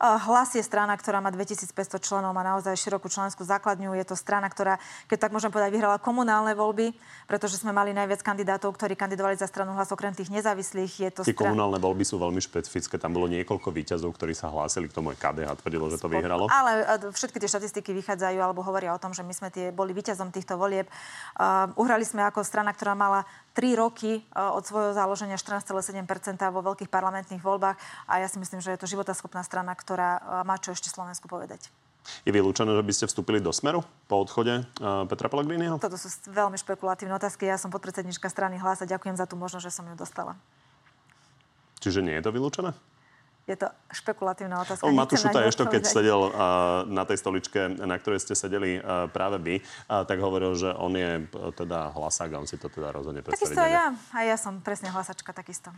Speaker 2: Hlas je strana, ktorá má 2500 členov, má naozaj širokú členskú základňu. Je to strana, ktorá, keď tak môžem povedať, vyhrala komunálne voľby, pretože sme mali najviac kandidátov, ktorí kandidovali za stranu hlas okrem tých nezávislých. Je to
Speaker 1: Tie stran... komunálne voľby sú veľmi špecifické. Tam bolo niekoľko výťazov, ktorí sa hlásili k tomu KDH tvrdilo, že to vyhralo.
Speaker 2: Ale všetky tie štatistiky vychádzajú alebo hovoria o tom, že my sme tie, boli výťazom týchto volieb. Uh, uhrali sme ako strana, ktorá mala 3 roky e, od svojho založenia 14,7% vo veľkých parlamentných voľbách a ja si myslím, že je to životaschopná strana, ktorá e, má čo ešte Slovensku povedať.
Speaker 1: Je vylúčené, že by ste vstúpili do Smeru po odchode uh, Petra Pellegriniho?
Speaker 2: Toto sú veľmi špekulatívne otázky. Ja som podpredsednička strany Hlas a ďakujem za tú možnosť, že som ju dostala.
Speaker 1: Čiže nie je to vylúčené?
Speaker 2: Je to špekulatívna otázka.
Speaker 1: O, Matúš Šuta ešte, keď sedel uh, na tej stoličke, na ktorej ste sedeli uh, práve vy, uh, tak hovoril, že on je uh, teda hlasák a on si to teda rozhodne predstaviť.
Speaker 2: Takisto aj ja. A ja som presne hlasačka takisto.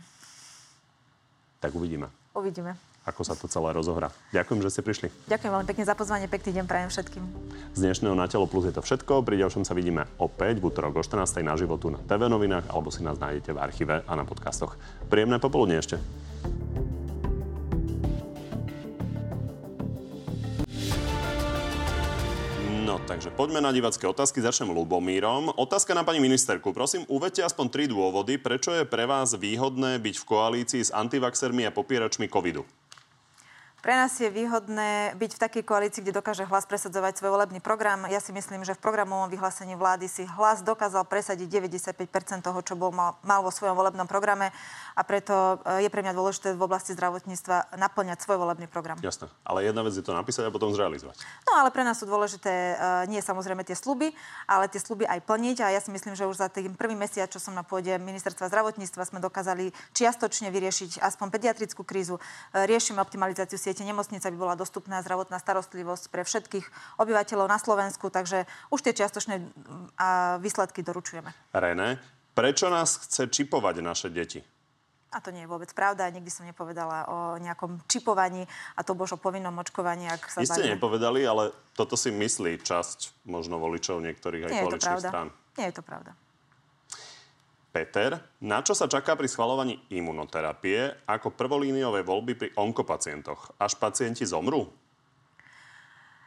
Speaker 1: Tak uvidíme.
Speaker 2: Uvidíme.
Speaker 1: Ako sa to celé rozohrá. Ďakujem, že ste prišli.
Speaker 2: Ďakujem veľmi pekne za pozvanie. Pekný deň prajem všetkým.
Speaker 1: Z dnešného Na telo plus je to všetko. Pri ďalšom sa vidíme opäť v útorok o 14. na životu na TV novinách alebo si nás nájdete v archíve a na podcastoch. Príjemné popoludne ešte. Takže poďme na divacké otázky. Začnem Lubomírom. Otázka na pani ministerku. Prosím, uvedte aspoň tri dôvody, prečo je pre vás výhodné byť v koalícii s antivaxermi a popieračmi covidu.
Speaker 2: Pre nás je výhodné byť v takej koalícii, kde dokáže hlas presadzovať svoj volebný program. Ja si myslím, že v programovom vyhlásení vlády si hlas dokázal presadiť 95% toho, čo bol mal, mal vo svojom volebnom programe a preto e, je pre mňa dôležité v oblasti zdravotníctva naplňať svoj volebný program.
Speaker 1: Jasné. Ale jedna vec je to napísať a potom zrealizovať.
Speaker 2: No ale pre nás sú dôležité uh, nie samozrejme tie sluby, ale tie sluby aj plniť. A ja si myslím, že už za tým prvý mesiac, čo som na pôde ministerstva zdravotníctva, sme dokázali čiastočne vyriešiť aspoň pediatrickú krízu. Uh, riešime optimalizáciu siete nemocnica, aby bola dostupná zdravotná starostlivosť pre všetkých obyvateľov na Slovensku, takže už tie čiastočné výsledky doručujeme.
Speaker 1: René, prečo nás chce čipovať naše deti?
Speaker 2: A to nie je vôbec pravda. Nikdy som nepovedala o nejakom čipovaní a to bož o povinnom očkovaní, ak sa
Speaker 1: Vy ste
Speaker 2: bavíme.
Speaker 1: nepovedali, ale toto si myslí časť možno voličov niektorých aj koaličných strán.
Speaker 2: Nie je to pravda.
Speaker 1: Peter, na čo sa čaká pri schvalovaní imunoterapie ako prvolíniové voľby pri onkopacientoch? Až pacienti zomrú?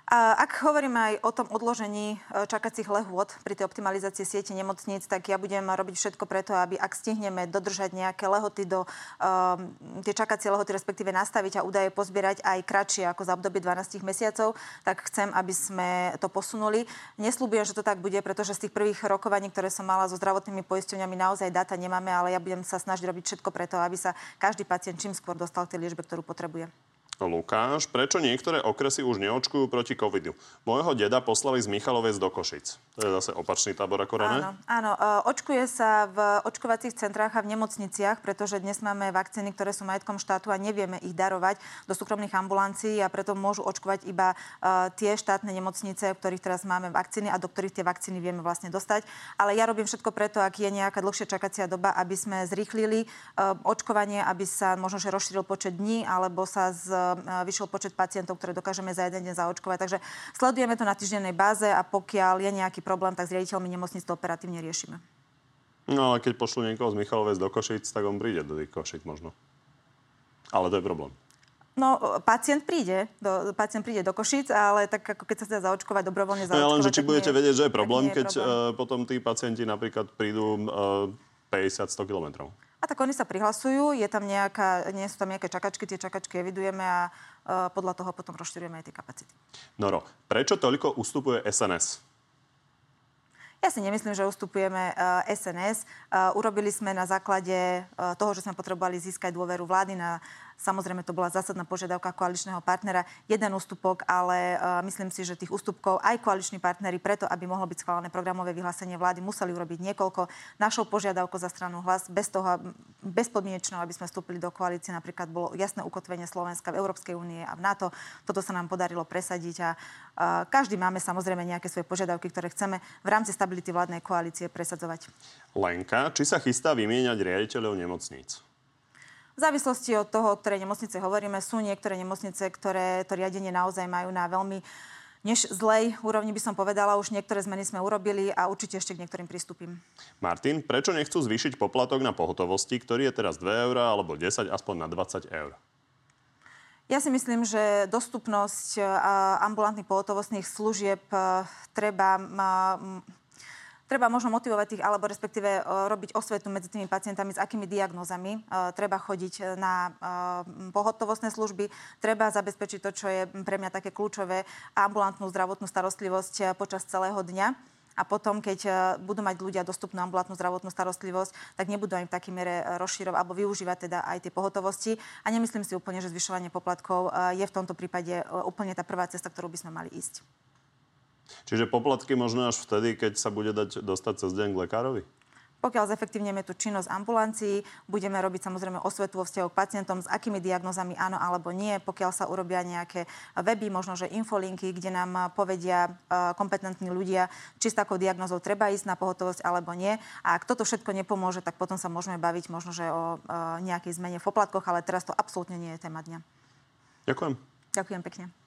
Speaker 2: Ak hovorím aj o tom odložení e, čakacích lehôd pri tej optimalizácii siete nemocníc, tak ja budem robiť všetko preto, aby ak stihneme dodržať nejaké lehoty do um, tie čakacie lehoty, respektíve nastaviť a údaje pozbierať aj kratšie ako za obdobie 12 mesiacov, tak chcem, aby sme to posunuli. Neslúbujem, že to tak bude, pretože z tých prvých rokovaní, ktoré som mala so zdravotnými poisťovňami, naozaj dáta nemáme, ale ja budem sa snažiť robiť všetko preto, aby sa každý pacient čím skôr dostal k tej liečbe, ktorú potrebuje.
Speaker 1: Lukáš, prečo niektoré okresy už neočkujú proti covidu? Môjho deda poslali z Michalovec do Košic. To je zase opačný tábor ako René.
Speaker 2: Áno, áno. e, Očkuje sa v očkovacích centrách a v nemocniciach, pretože dnes máme vakcíny, ktoré sú majetkom štátu a nevieme ich darovať do súkromných ambulancií a preto môžu očkovať iba e, tie štátne nemocnice, v ktorých teraz máme vakcíny a do ktorých tie vakcíny vieme vlastne dostať. Ale ja robím všetko preto, ak je nejaká dlhšia čakacia doba, aby sme zrýchlili e, očkovanie, aby sa možno že rozšíril počet dní alebo sa z, vyšiel počet pacientov, ktoré dokážeme za jeden deň zaočkovať. Takže sledujeme to na týždennej báze a pokiaľ je nejaký problém, tak s riaditeľmi nemocnic to operatívne riešime.
Speaker 1: No ale keď pošlu niekoho z Michalovec do Košic, tak on príde do tých Košic možno. Ale to je problém.
Speaker 2: No, pacient príde, do, pacient príde do Košic, ale tak ako keď sa chce zaočkovať, dobrovoľne
Speaker 1: No
Speaker 2: zaočkovať.
Speaker 1: ja len, že či budete
Speaker 2: nie-
Speaker 1: vedieť, že je problém,
Speaker 2: je
Speaker 1: keď
Speaker 2: problém.
Speaker 1: uh, potom tí pacienti napríklad prídu uh, 50-100 kilometrov.
Speaker 2: A tak oni sa prihlasujú, je tam nejaká, nie sú tam nejaké čakačky, tie čakačky evidujeme a uh, podľa toho potom rozširujeme aj tie kapacity.
Speaker 1: Noro, prečo toľko ustupuje SNS?
Speaker 2: Ja si nemyslím, že ustupujeme SNS. Uh, urobili sme na základe toho, že sme potrebovali získať dôveru vlády na Samozrejme, to bola zásadná požiadavka koaličného partnera. Jeden ústupok, ale uh, myslím si, že tých ústupkov aj koaliční partnery preto, aby mohlo byť schválené programové vyhlásenie vlády, museli urobiť niekoľko. Našou požiadavkou za stranu hlas, bez toho, bezpodmienečnou, aby sme vstúpili do koalície, napríklad bolo jasné ukotvenie Slovenska v Európskej únie a v NATO. Toto sa nám podarilo presadiť a uh, každý máme samozrejme nejaké svoje požiadavky, ktoré chceme v rámci stability vládnej koalície presadzovať.
Speaker 1: Lenka, či sa chystá vymieňať riaditeľov nemocníc?
Speaker 2: V závislosti od toho, o ktorej nemocnice hovoríme, sú niektoré nemocnice, ktoré to riadenie naozaj majú na veľmi než zlej úrovni by som povedala, už niektoré zmeny sme urobili a určite ešte k niektorým pristúpim.
Speaker 1: Martin, prečo nechcú zvýšiť poplatok na pohotovosti, ktorý je teraz 2 eur alebo 10, aspoň na 20 eur?
Speaker 2: Ja si myslím, že dostupnosť ambulantných pohotovostných služieb a, treba... Treba možno motivovať tých, alebo respektíve uh, robiť osvetu medzi tými pacientami, s akými diagnózami uh, treba chodiť na uh, pohotovostné služby. Treba zabezpečiť to, čo je pre mňa také kľúčové, ambulantnú zdravotnú starostlivosť počas celého dňa. A potom, keď budú mať ľudia dostupnú ambulantnú zdravotnú starostlivosť, tak nebudú ani v takej mere rozširovať alebo využívať teda aj tie pohotovosti. A nemyslím si úplne, že zvyšovanie poplatkov je v tomto prípade úplne tá prvá cesta, ktorú by sme mali ísť.
Speaker 1: Čiže poplatky možno až vtedy, keď sa bude dať dostať cez deň k lekárovi?
Speaker 2: Pokiaľ zefektívneme tú činnosť ambulancií, budeme robiť samozrejme osvetu vo vzťahu k pacientom, s akými diagnozami áno alebo nie. Pokiaľ sa urobia nejaké weby, možno že infolinky, kde nám povedia uh, kompetentní ľudia, či s takou diagnozou treba ísť na pohotovosť alebo nie. A ak toto všetko nepomôže, tak potom sa môžeme baviť možno že o uh, nejakej zmene v poplatkoch, ale teraz to absolútne nie je téma dňa.
Speaker 1: Ďakujem.
Speaker 2: Ďakujem pekne.